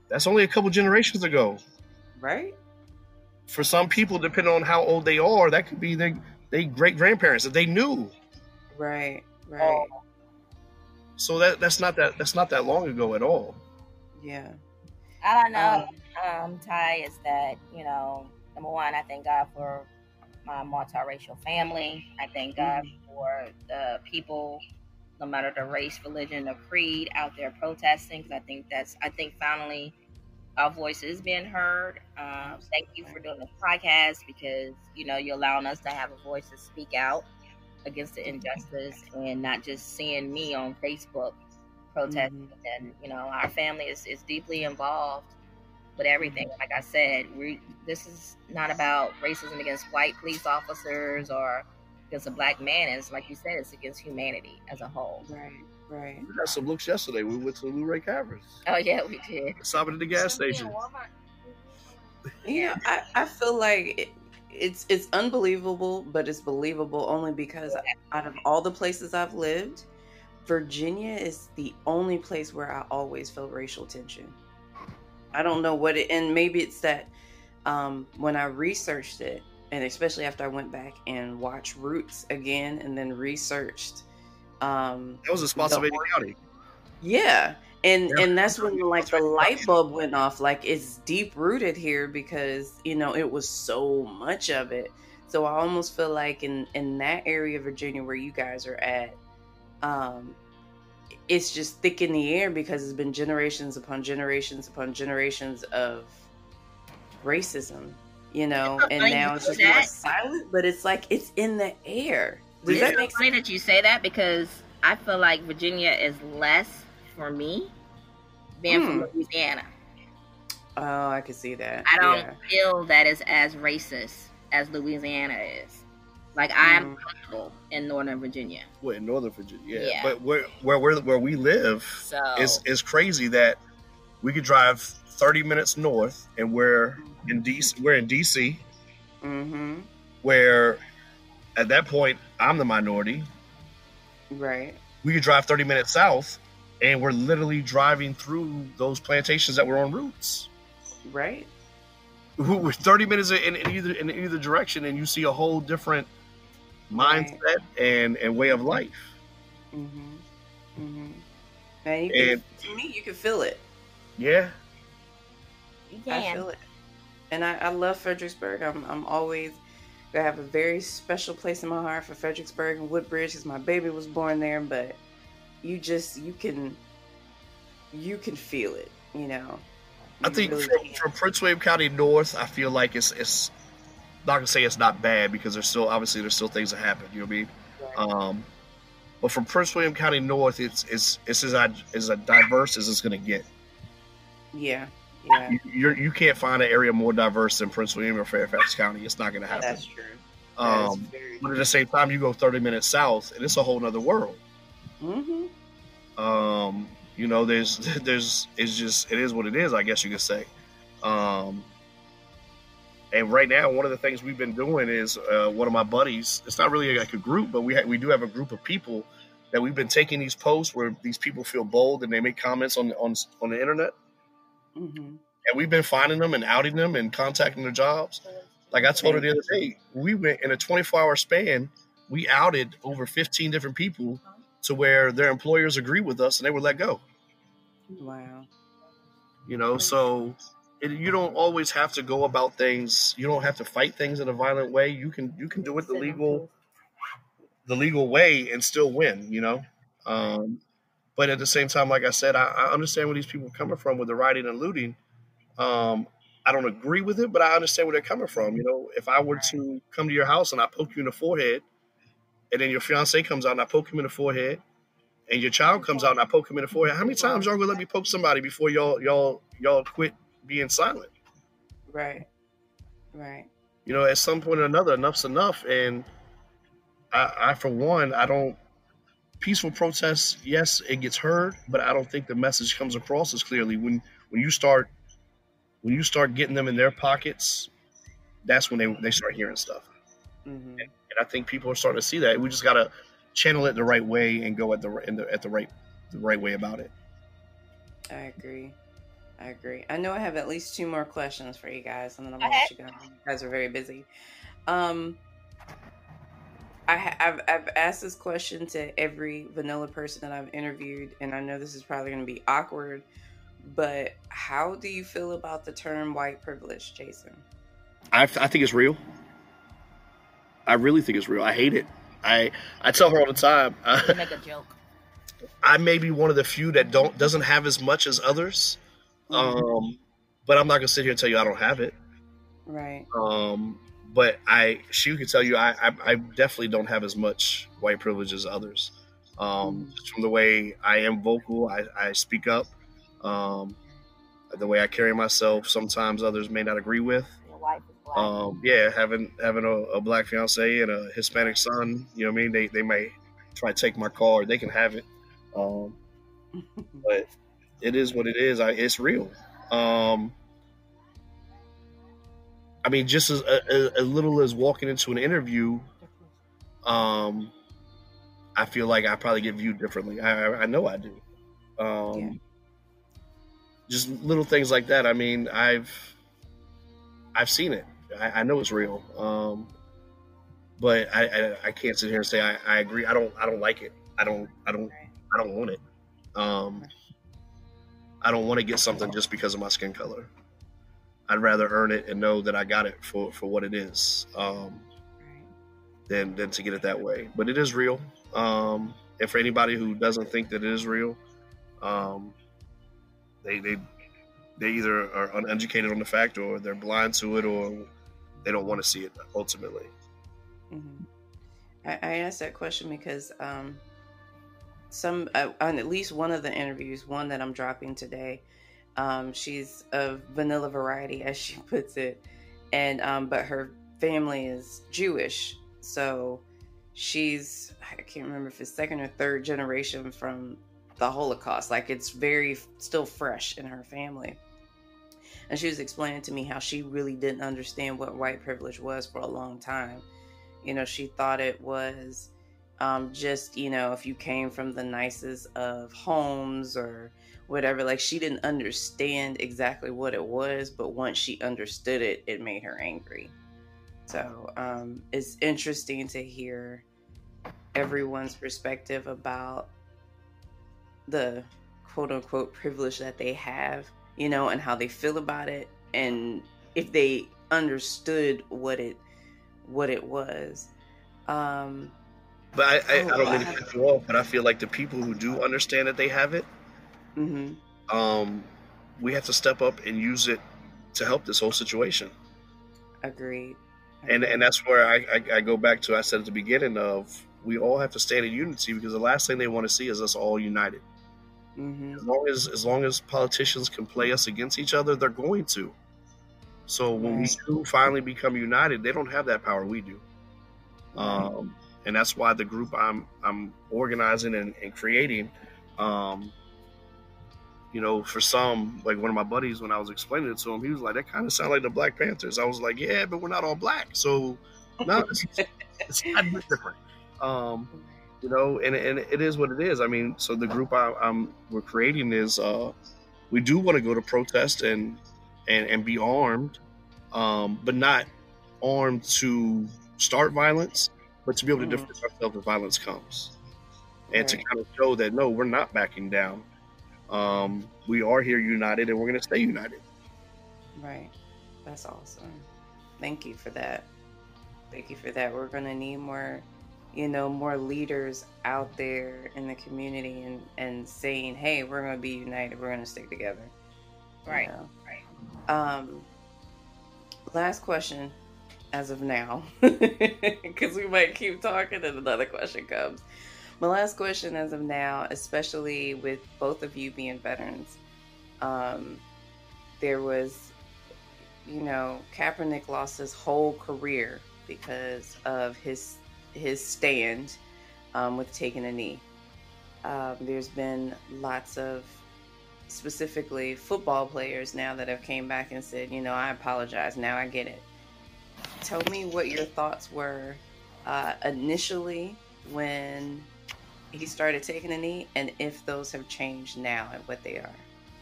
that's only a couple generations ago. Right for some people, depending on how old they are, that could be their they great grandparents that they knew. Right, right. Um, so that that's not that that's not that long ago at all. Yeah. All I know, um, um, Ty, is that you know, number one, I thank God for my multiracial family. I thank God mm-hmm. for the people, no matter the race, religion, or creed, out there protesting. Because I think that's, I think finally our voice is being heard. Um, thank you for doing this podcast because you know you're allowing us to have a voice to speak out against the injustice and not just seeing me on Facebook protesting. Mm-hmm. And you know our family is, is deeply involved with everything. Like I said, we this is not about racism against white police officers or against a black man. It's like you said, it's against humanity as a whole. Right. Right. We got some looks yesterday. We went to the Luray Caverns. Oh yeah, we did. Stopping at the gas station. Yeah, I, I feel like it, it's it's unbelievable, but it's believable only because out of all the places I've lived, Virginia is the only place where I always feel racial tension. I don't know what it, and maybe it's that um, when I researched it, and especially after I went back and watched Roots again, and then researched um that was a Spotsylvania County. Yeah. And yeah. and that's when like the light bulb went off. Like it's deep rooted here because, you know, it was so much of it. So I almost feel like in in that area of Virginia where you guys are at, um, it's just thick in the air because it's been generations upon generations upon generations of racism, you know, and now it's just more silent, but it's like it's in the air. Does that make funny sense? that you say that because I feel like Virginia is less for me being from hmm. Louisiana. Oh, I can see that. I don't yeah. feel that is as racist as Louisiana is. Like I'm mm. comfortable in Northern Virginia. Well, in Northern Virginia, yeah. yeah. But where where where where we live so, is is crazy that we could drive 30 minutes north and we're in DC. We're in DC, mm-hmm. where at that point, I'm the minority. Right. We could drive 30 minutes south, and we're literally driving through those plantations that were on roots. Right. We're 30 minutes in, in either in either direction, and you see a whole different mindset right. and and way of life. Mm-hmm. Mm-hmm. And, and can, to me, you can feel it. Yeah. You can. I feel it, and I, I love Fredericksburg. I'm I'm always I have a very special place in my heart for Fredericksburg and Woodbridge because my baby was born there. But you just you can you can feel it, you know. You I think really from, from, Prince William County North, I feel like it's it's not gonna say it's not bad because there's still obviously there's still things that happen. You know what I mean? Right. Um, but from Prince William County North, it's it's it's as as diverse as it's gonna get. Yeah. Yeah. You, you're, you can't find an area more diverse than Prince William or Fairfax County. It's not going to happen. That's true. That um, but at the same time, you go 30 minutes south, and it's a whole other world. Mm-hmm. Um, you know, there's, (laughs) there's, it's just, it is what it is. I guess you could say. Um, and right now, one of the things we've been doing is uh, one of my buddies. It's not really like a group, but we ha- we do have a group of people that we've been taking these posts where these people feel bold and they make comments on on on the internet, mm-hmm. and we've been finding them and outing them and contacting their jobs. Like I told her the other day, we went in a 24 hour span. We outed over 15 different people to where their employers agree with us and they were let go. Wow. You know, so it, you don't always have to go about things. You don't have to fight things in a violent way. You can you can do it the legal the legal way and still win. You know, um, but at the same time, like I said, I, I, understand where these people are coming from with the rioting and looting. Um, I don't agree with it, but I understand where they're coming from. You know, if I were to come to your house and I poke you in the forehead, and then your fiance comes out and I poke him in the forehead, and your child comes out and I poke him in the forehead, how many times y'all gonna let me poke somebody before y'all y'all y'all quit being silent? Right. Right. You know, at some point or another, enough's enough. And I, I for one, I don't peaceful protests, yes, it gets heard, but I don't think the message comes across as clearly when when you start when you start getting them in their pockets, that's when they, they start hearing stuff. Mm-hmm. And, and, I think people are starting to see that. We just got to channel it the right way and go at the, the at the right the right way about it. I agree. I agree. I know I have at least two more questions for you guys, and then I'm gonna let you go. You guys are very busy. Um, I have I've asked this question to every vanilla person that I've interviewed, and I know this is probably going to be awkward, but how do you feel about the term white privilege, Jason? I, I think it's real. I really think it's real. I hate it. I I tell her all the time. (laughs) You make a joke. I may be one of the few that don't doesn't have as much as others, mm-hmm. um, but I'm not gonna sit here and tell you I don't have it. Right. Um, but I she could tell you I, I, I definitely don't have as much white privilege as others. Um, just from the way I am vocal, I, I speak up. Um, the way I carry myself, sometimes others may not agree with. Um, yeah, having having a, a, black fiance and a Hispanic son, you know what I mean? They they may try to take my car, they can have it. Um, (laughs) but it is what it is. I, it's real. Um, I mean, just as, as, as, little as walking into an interview, um, I feel like I probably get viewed differently. I, I know I do. Um, yeah just little things like that. I mean, I've I've seen it. I, I know it's real. Um, but I, I, I can't sit here and say I, I agree. I don't I don't like it. I don't I don't I don't want it. Um, I don't want to get something just because of my skin color. I'd rather earn it and know that I got it for, for what it is, um, than than to get it that way. But it is real. Um, and for anybody who doesn't think that it is real, um, they they they either are uneducated on the fact or they're blind to it or they don't want to see it ultimately. Mm-hmm. I, I, asked that question because um, some uh, on at least one of the interviews, one that I'm dropping today, um, she's of vanilla variety, (laughs) as she puts it, and um, but her family is Jewish, so she's I can't remember if it's second or third generation from the Holocaust. Like it's very still fresh in her family. And she was explaining to me how she really didn't understand what white privilege was for a long time. You know, she thought it was um, just, you know, if you came from the nicest of homes or whatever, like she didn't understand exactly what it was, but once she understood it, it made her angry. So um, it's interesting to hear everyone's perspective about the quote unquote privilege that they have, you know, and how they feel about it and if they understood what it what it was. Um but I, I, oh, I don't mean to cut you off, but I feel like the people who do understand that they have it, mm-hmm. um, we have to step up and use it to help this whole situation. Agreed. Agreed. And and that's where I, I, I go back to I said at the beginning of we all have to stand in unity because the last thing they want to see is us all united. Mm-hmm. As long as as long as politicians can play us against each other, they're going to. So when right. we do finally become united, they don't have that power we do. Um, and that's why the group I'm I'm organizing and, and creating, um, you know, for some, like one of my buddies, when I was explaining it to him, he was like, "That kind of sounds like the Black Panthers." I was like, "Yeah, but we're not all black, so no, it's, it's, it's different." Um, You know, and, and it is what it is. I mean, so the group I, am we're creating is uh, we do want to go to protest and and and be armed, um, but not armed to start violence, but to be able to mm-hmm. defend ourselves if violence comes, and right. to kind of show that no, we're not backing down. Um, we are here united, and we're going to stay united. Right. That's awesome. Thank you for that. Thank you for that. We're going to need more, you know, more leaders out there in the community and, and saying, hey, we're going to be united. We're going to stick together. Right. You know? Right. Um, last question as of now, (laughs) because we might keep talking and another question comes. My last question as of now, especially with both of you being veterans, um, there was, you know, Kaepernick lost his whole career because of his his stand um, with taking a knee. Um, there's been lots of specifically football players now that have came back and said, you know, I apologize. Now I get it. Tell me what your thoughts were uh, initially when he started taking a knee and if those have changed now and what they are.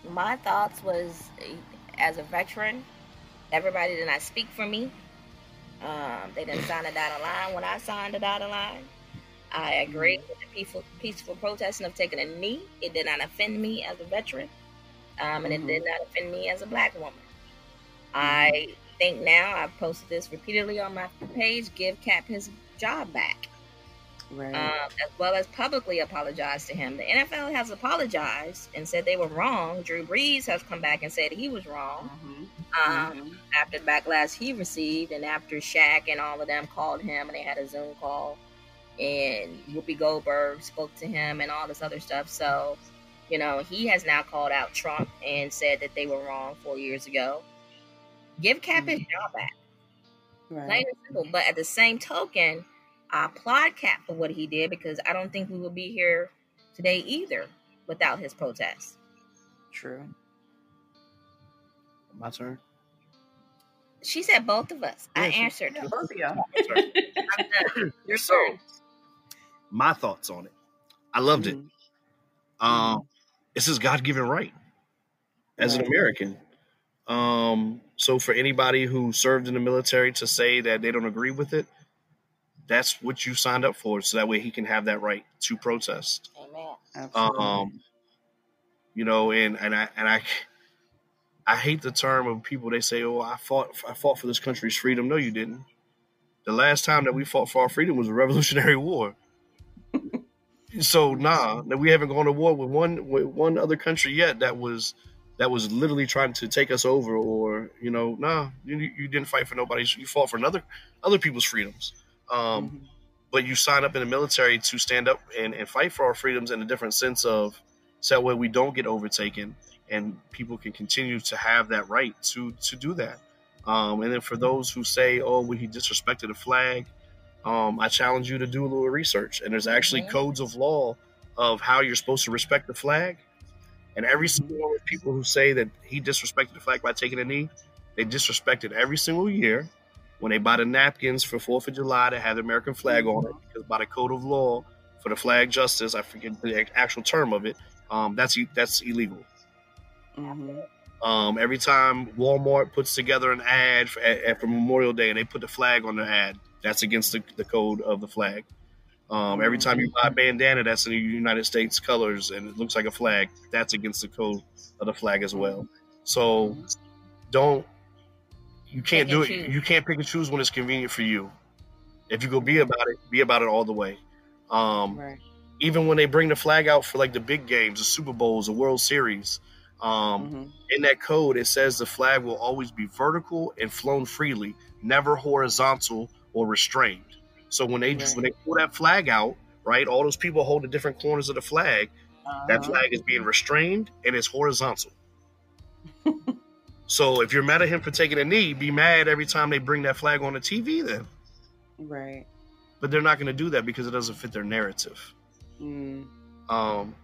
My thoughts was as a veteran, everybody did not speak for me. Um, they didn't sign a dotted line when I signed a dotted line. I agree mm-hmm. with the peaceful, peaceful protesting of taking a knee. It did not offend me as a veteran, um, and it did mm-hmm. not offend me as a black woman. Mm-hmm. I think now I've posted this repeatedly on my page. Give Cap his job back right. um, as well as publicly apologized to him. The NFL has apologized and said they were wrong. Drew Brees has come back and said he was wrong mm-hmm. Um, mm-hmm. after the backlash he received, and after Shaq and all of them called him and they had a Zoom call, and Whoopi Goldberg spoke to him and all this other stuff. So, you know, he has now called out Trump and said that they were wrong four years ago. Give Cap mm-hmm. his job back. Right. Plain and simple. But at the same token, I applaud Cap for what he did because I don't think we would be here today either without his protest. True. My turn. She said both of us. Yeah, I answered. Yeah, both of y'all. (laughs) (laughs) Your so, turn. My thoughts on it. I loved mm-hmm. it. Um, mm-hmm. it's his God given right as right. an American. Um, so for anybody who served in the military to say that they don't agree with it, that's what you signed up for, so that way he can have that right to protest. Amen. Absolutely. Um, you know, and and I and I, I hate the term of people. They say, "Oh, I fought, I fought for this country's freedom." No, you didn't. The last time that we fought for our freedom was a (laughs) Revolutionary War. so nah, we haven't gone to war with one with one other country yet that was that was literally trying to take us over, or you know, nah, you, you didn't fight for nobody. You fought for another other people's freedoms. Um, mm-hmm. But you sign up in the military to stand up and, and fight for our freedoms in a different sense of so that way we don't get overtaken and people can continue to have that right to to do that. Um, and then for those who say, "Oh, well, he disrespected the flag," um, I challenge you to do a little research. And there's actually mm-hmm. codes of law of how you're supposed to respect the flag. And every mm-hmm. single one of people who say that he disrespected the flag by taking a knee, they disrespected every single year when they buy the napkins for Fourth of July that have the American flag on it, because by the code of law for the flag justice, I forget the actual term of it, um, that's that's illegal. Mm-hmm. Um, every time Walmart puts together an ad for, for, Memorial Day and they put the flag on the ad, that's against the, the code of the flag. Um, every time you buy a bandana that's in the United States colors and it looks like a flag, that's against the code of the flag as well. So don't you can't do it. Choose. You can't pick and choose when it's convenient for you. If you go be about it, be about it all the way. Um, right. Even when they bring the flag out for like the big games, the Super Bowls, the World Series, um, mm-hmm. in that code it says the flag will always be vertical and flown freely, never horizontal or restrained. So when they right. when they pull that flag out, right, all those people hold the different corners of the flag. Uh-huh. That flag is being restrained and it's horizontal. (laughs) So if you're mad at him for taking a knee, be mad every time they bring that flag on the TV then. Right. But they're not going to do that because it doesn't fit their narrative. Mm. Um,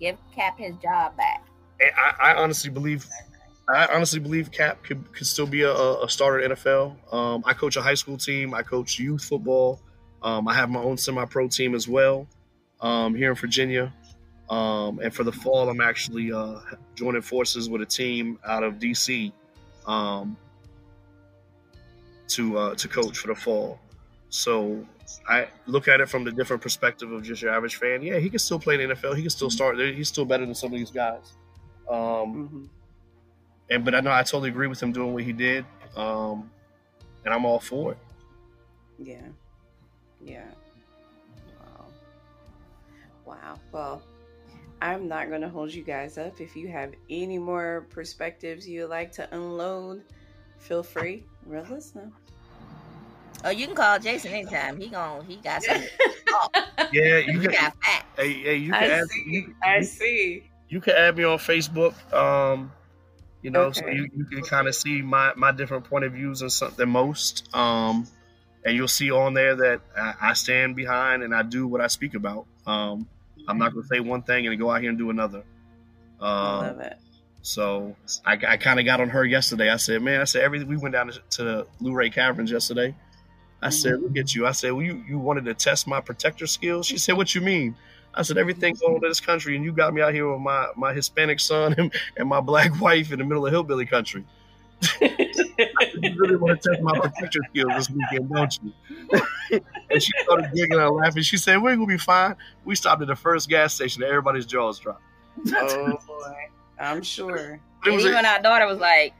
Give Cap his job back. I, I, honestly believe, I honestly believe Cap could, could still be a, a starter in NFL. Um, I coach a high school team. I coach youth football. Um, I have my own semi-pro team as well. um, here in Virginia. Um, and for the fall, I'm actually uh, joining forces with a team out of DC um, to uh, to coach for the fall. So I look at it from the different perspective of just your average fan. Yeah, he can still play in the NFL. He can still start. He's still better than some of these guys. Um, mm-hmm. And but I know I totally agree with him doing what he did, um, and I'm all for it. Yeah, yeah. Wow. Wow. Well, I'm not going to hold you guys up. If you have any more perspectives you'd like to unload, feel free. Let us know. Oh, you can call Jason anytime. He gon' he got something. (laughs) yeah, you, can. Got facts. Hey, hey, you can. I add, see. You, I see. You can add me on Facebook. Um, you know, okay. so you, you can kind of see my my different point of views on something most. Um, and you'll see on there that I, I stand behind and I do what I speak about. Um, I'm not going to say one thing and go out here and do another. Um, love it. So I, I kind of got on her yesterday. I said, man, I said everything. We went down to, to Luray Caverns yesterday. I said, mm-hmm. look at you. I said, well, you, you wanted to test my protector skills? She said, what you mean? I said, everything's going on in this country, and you got me out here with my, my Hispanic son (laughs) and, and my black wife in the middle of hillbilly country. (laughs) you really want to test my protector skills this weekend, don't you? (laughs) and she started giggling and laughing. She said, We're gonna be fine. We stopped at the first gas station and everybody's jaws dropped. oh (laughs) boy. I'm sure. And even our daughter was like,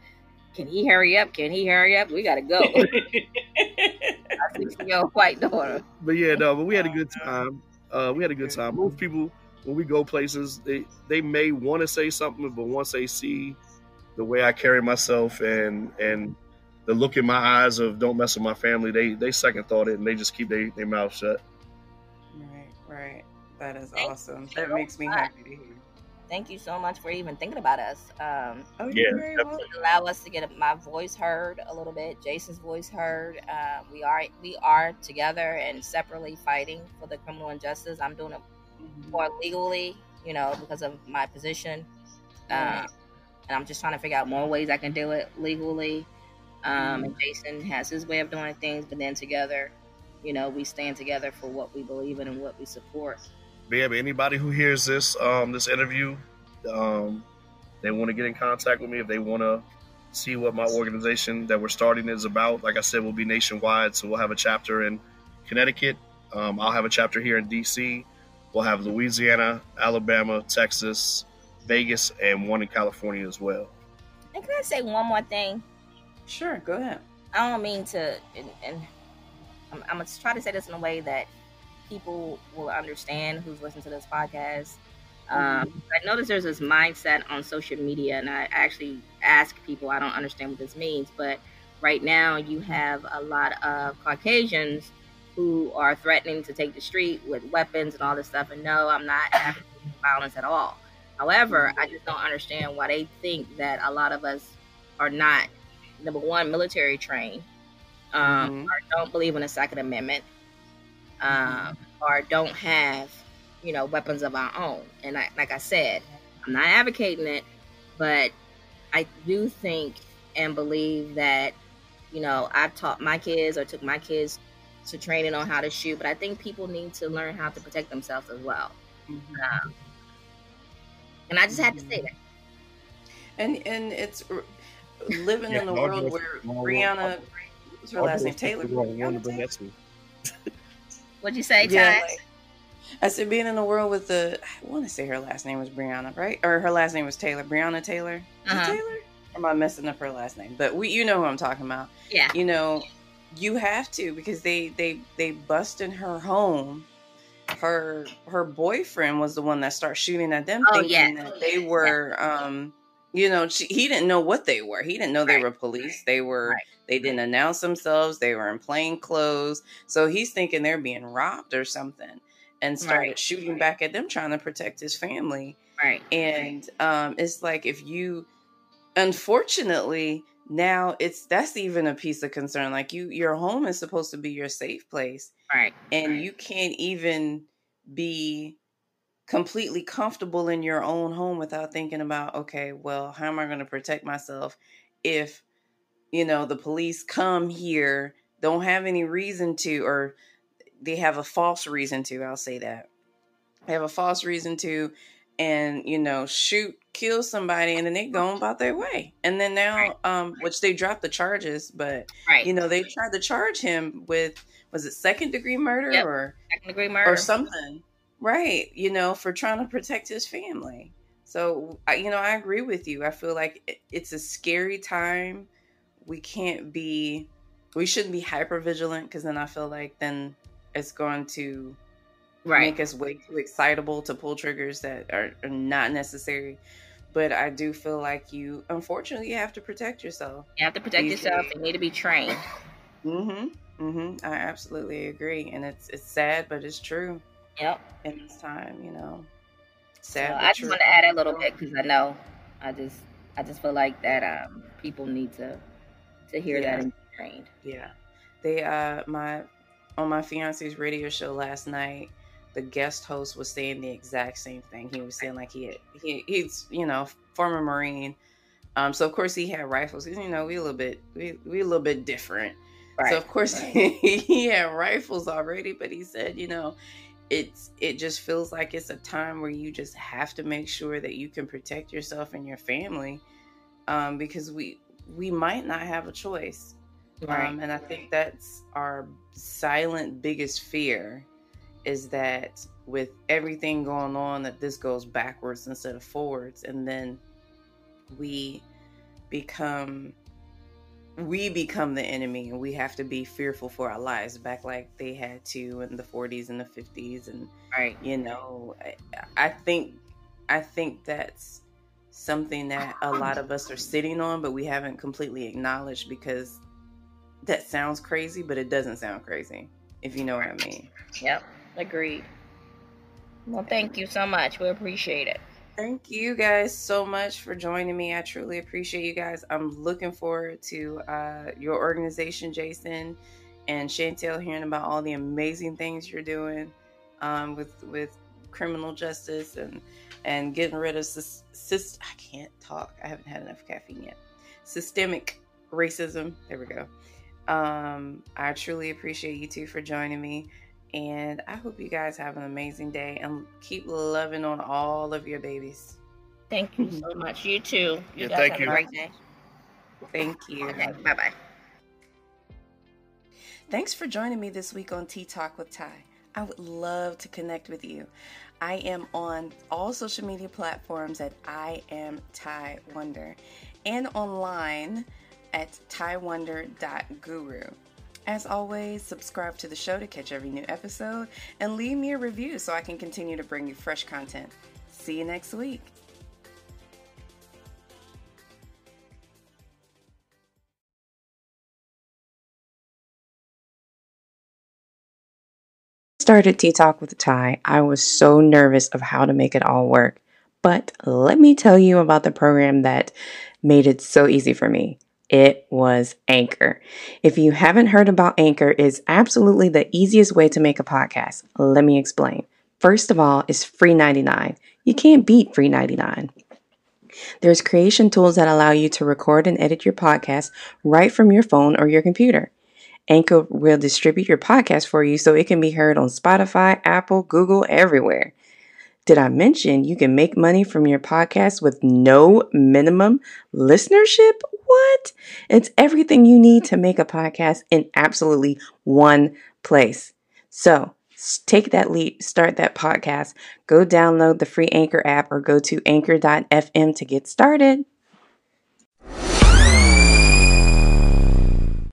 Can he hurry up? Can he hurry up? We gotta go. (laughs) I think your white daughter. But yeah, no, but we had a good time. Uh, we had a good time. Most people when we go places, they they may want to say something, but once they see the way I carry myself and and the look in my eyes of don't mess with my family, they they second thought it and they just keep their, their mouth shut. Right, right. That is Thank awesome. That makes me happy to hear. Thank you so much for even thinking about us. Um, oh, yeah, allow us to get my voice heard a little bit, Jason's voice heard. Uh, we are we are together and separately fighting for the criminal injustice. I'm doing it mm-hmm. more legally, you know, because of my position. Right. Um, and I'm just trying to figure out more ways I can do it legally. Um, and Jason has his way of doing things, but then together, you know, we stand together for what we believe in and what we support. Yeah, anybody who hears this um, this interview, um, they want to get in contact with me if they want to see what my organization that we're starting is about. Like I said, we'll be nationwide, so we'll have a chapter in Connecticut. Um, I'll have a chapter here in DC. We'll have Louisiana, Alabama, Texas, Vegas, and one in California as well. And can I say one more thing? Sure, go ahead. I don't mean to, and, and I'm, I'm, gonna try to say this in a way that people will understand who's listening to this podcast. Um, mm-hmm. I notice there's this mindset on social media, and I actually ask people. I don't understand what this means, but right now you have a lot of Caucasians who are threatening to take the street with weapons and all this stuff. And no, I'm not advocating violence at all. However, I just don't understand why they think that a lot of us are not number one military trained, um, mm-hmm. or don't believe in the Second Amendment, um, mm-hmm. or don't have you know weapons of our own. And I, like I said, I'm not advocating it, but I do think and believe that you know I've taught my kids or took my kids to training on how to shoot, but I think people need to learn how to protect themselves as well. Mm-hmm. Um, and I just had to say that. And and it's living yeah, in the world where Breonna, what's her last name? Taylor. (laughs) What'd you say, Ty? Yeah, like, I said being in the world with the. I want to say her last name was Breonna, right? Or her last name was Taylor. Breonna Taylor. Uh-huh. Taylor? Or am I messing up her last name? But we, you know who I'm talking about. Yeah. You know, you have to because they they they bust in her home her her boyfriend was the one that started shooting at them, oh, thinking yeah. that they were, yeah. um, you know, she, he didn't know what they were. He didn't know right. they were police. They were. Right. They didn't announce themselves. They were in plain clothes. So he's thinking they're being robbed or something, and started right. shooting back at them, trying to protect his family. Right. And um, it's like if you, unfortunately, now it's that's even a piece of concern. Like you, your home is supposed to be your safe place Right. And you can't even be completely comfortable in your own home without thinking about, okay, well, how am I going to protect myself if, you know, the police come here, don't have any reason to, or they have a false reason to, I'll say that. they have a false reason to, and you know, shoot, kill somebody, and then they go about their way. And then now, right. um, which they dropped the charges, but right. you know, they tried to charge him with was it second degree murder yep. or second degree murder or something, right? You know, for trying to protect his family. So, you know, I agree with you. I feel like it's a scary time. We can't be, we shouldn't be hyper vigilant because then I feel like then it's going to right. make us way too excitable to pull triggers that are, are not necessary. But I do feel like you, unfortunately, you have to protect yourself. You have to protect yourself. You need to be trained. Mm-hmm. Mm-hmm. I absolutely agree, and it's it's sad, but it's true. Yep. In this time, you know, sad. So I just want to add a little bit because I know, I just I just feel like that um, people need to to hear yeah. that and be trained. Yeah. They uh my on my fiance's radio show last night, the guest host was saying the exact same thing. He was saying like he had, he he's you know former Marine, um. So of course he had rifles. You know we a little bit we we a little bit different. Right. So of course right. (laughs) he had rifles already, but he said you know it's it just feels like it's a time where you just have to make sure that you can protect yourself and your family um, because we we might not have a choice right. um, and i think that's our silent biggest fear is that with everything going on that this goes backwards instead of forwards and then we become we become the enemy and we have to be fearful for our lives back like they had to in the 40s and the 50s and right. you know I, I think i think that's something that a lot of us are sitting on but we haven't completely acknowledged because that sounds crazy but it doesn't sound crazy if you know what i mean. Yep agreed. Well thank you so much. We appreciate it Thank you guys so much for joining me. I truly appreciate you guys. I'm looking forward to uh, your organization, Jason and Chantel, hearing about all the amazing things you're doing um, with with criminal justice and and getting rid of syst- I can't talk. I haven't had enough caffeine yet. Systemic racism. There we go. Um, I truly appreciate you two for joining me. And I hope you guys have an amazing day and keep loving on all of your babies. Thank you so much. You too. You yeah, guys thank have you. a great day. Thank you. Okay, bye bye. Thanks for joining me this week on Tea Talk with Ty. I would love to connect with you. I am on all social media platforms at I am Ty Wonder and online at tywonder.guru. As always, subscribe to the show to catch every new episode and leave me a review so I can continue to bring you fresh content. See you next week. started Tea Talk with Ty, I was so nervous of how to make it all work. But let me tell you about the program that made it so easy for me. It was Anchor. If you haven't heard about Anchor, it's absolutely the easiest way to make a podcast. Let me explain. First of all, it's free 99. You can't beat free 99. There's creation tools that allow you to record and edit your podcast right from your phone or your computer. Anchor will distribute your podcast for you so it can be heard on Spotify, Apple, Google, everywhere. Did I mention you can make money from your podcast with no minimum listenership? What? It's everything you need to make a podcast in absolutely one place. So, take that leap, start that podcast, go download the free Anchor app or go to anchor.fm to get started.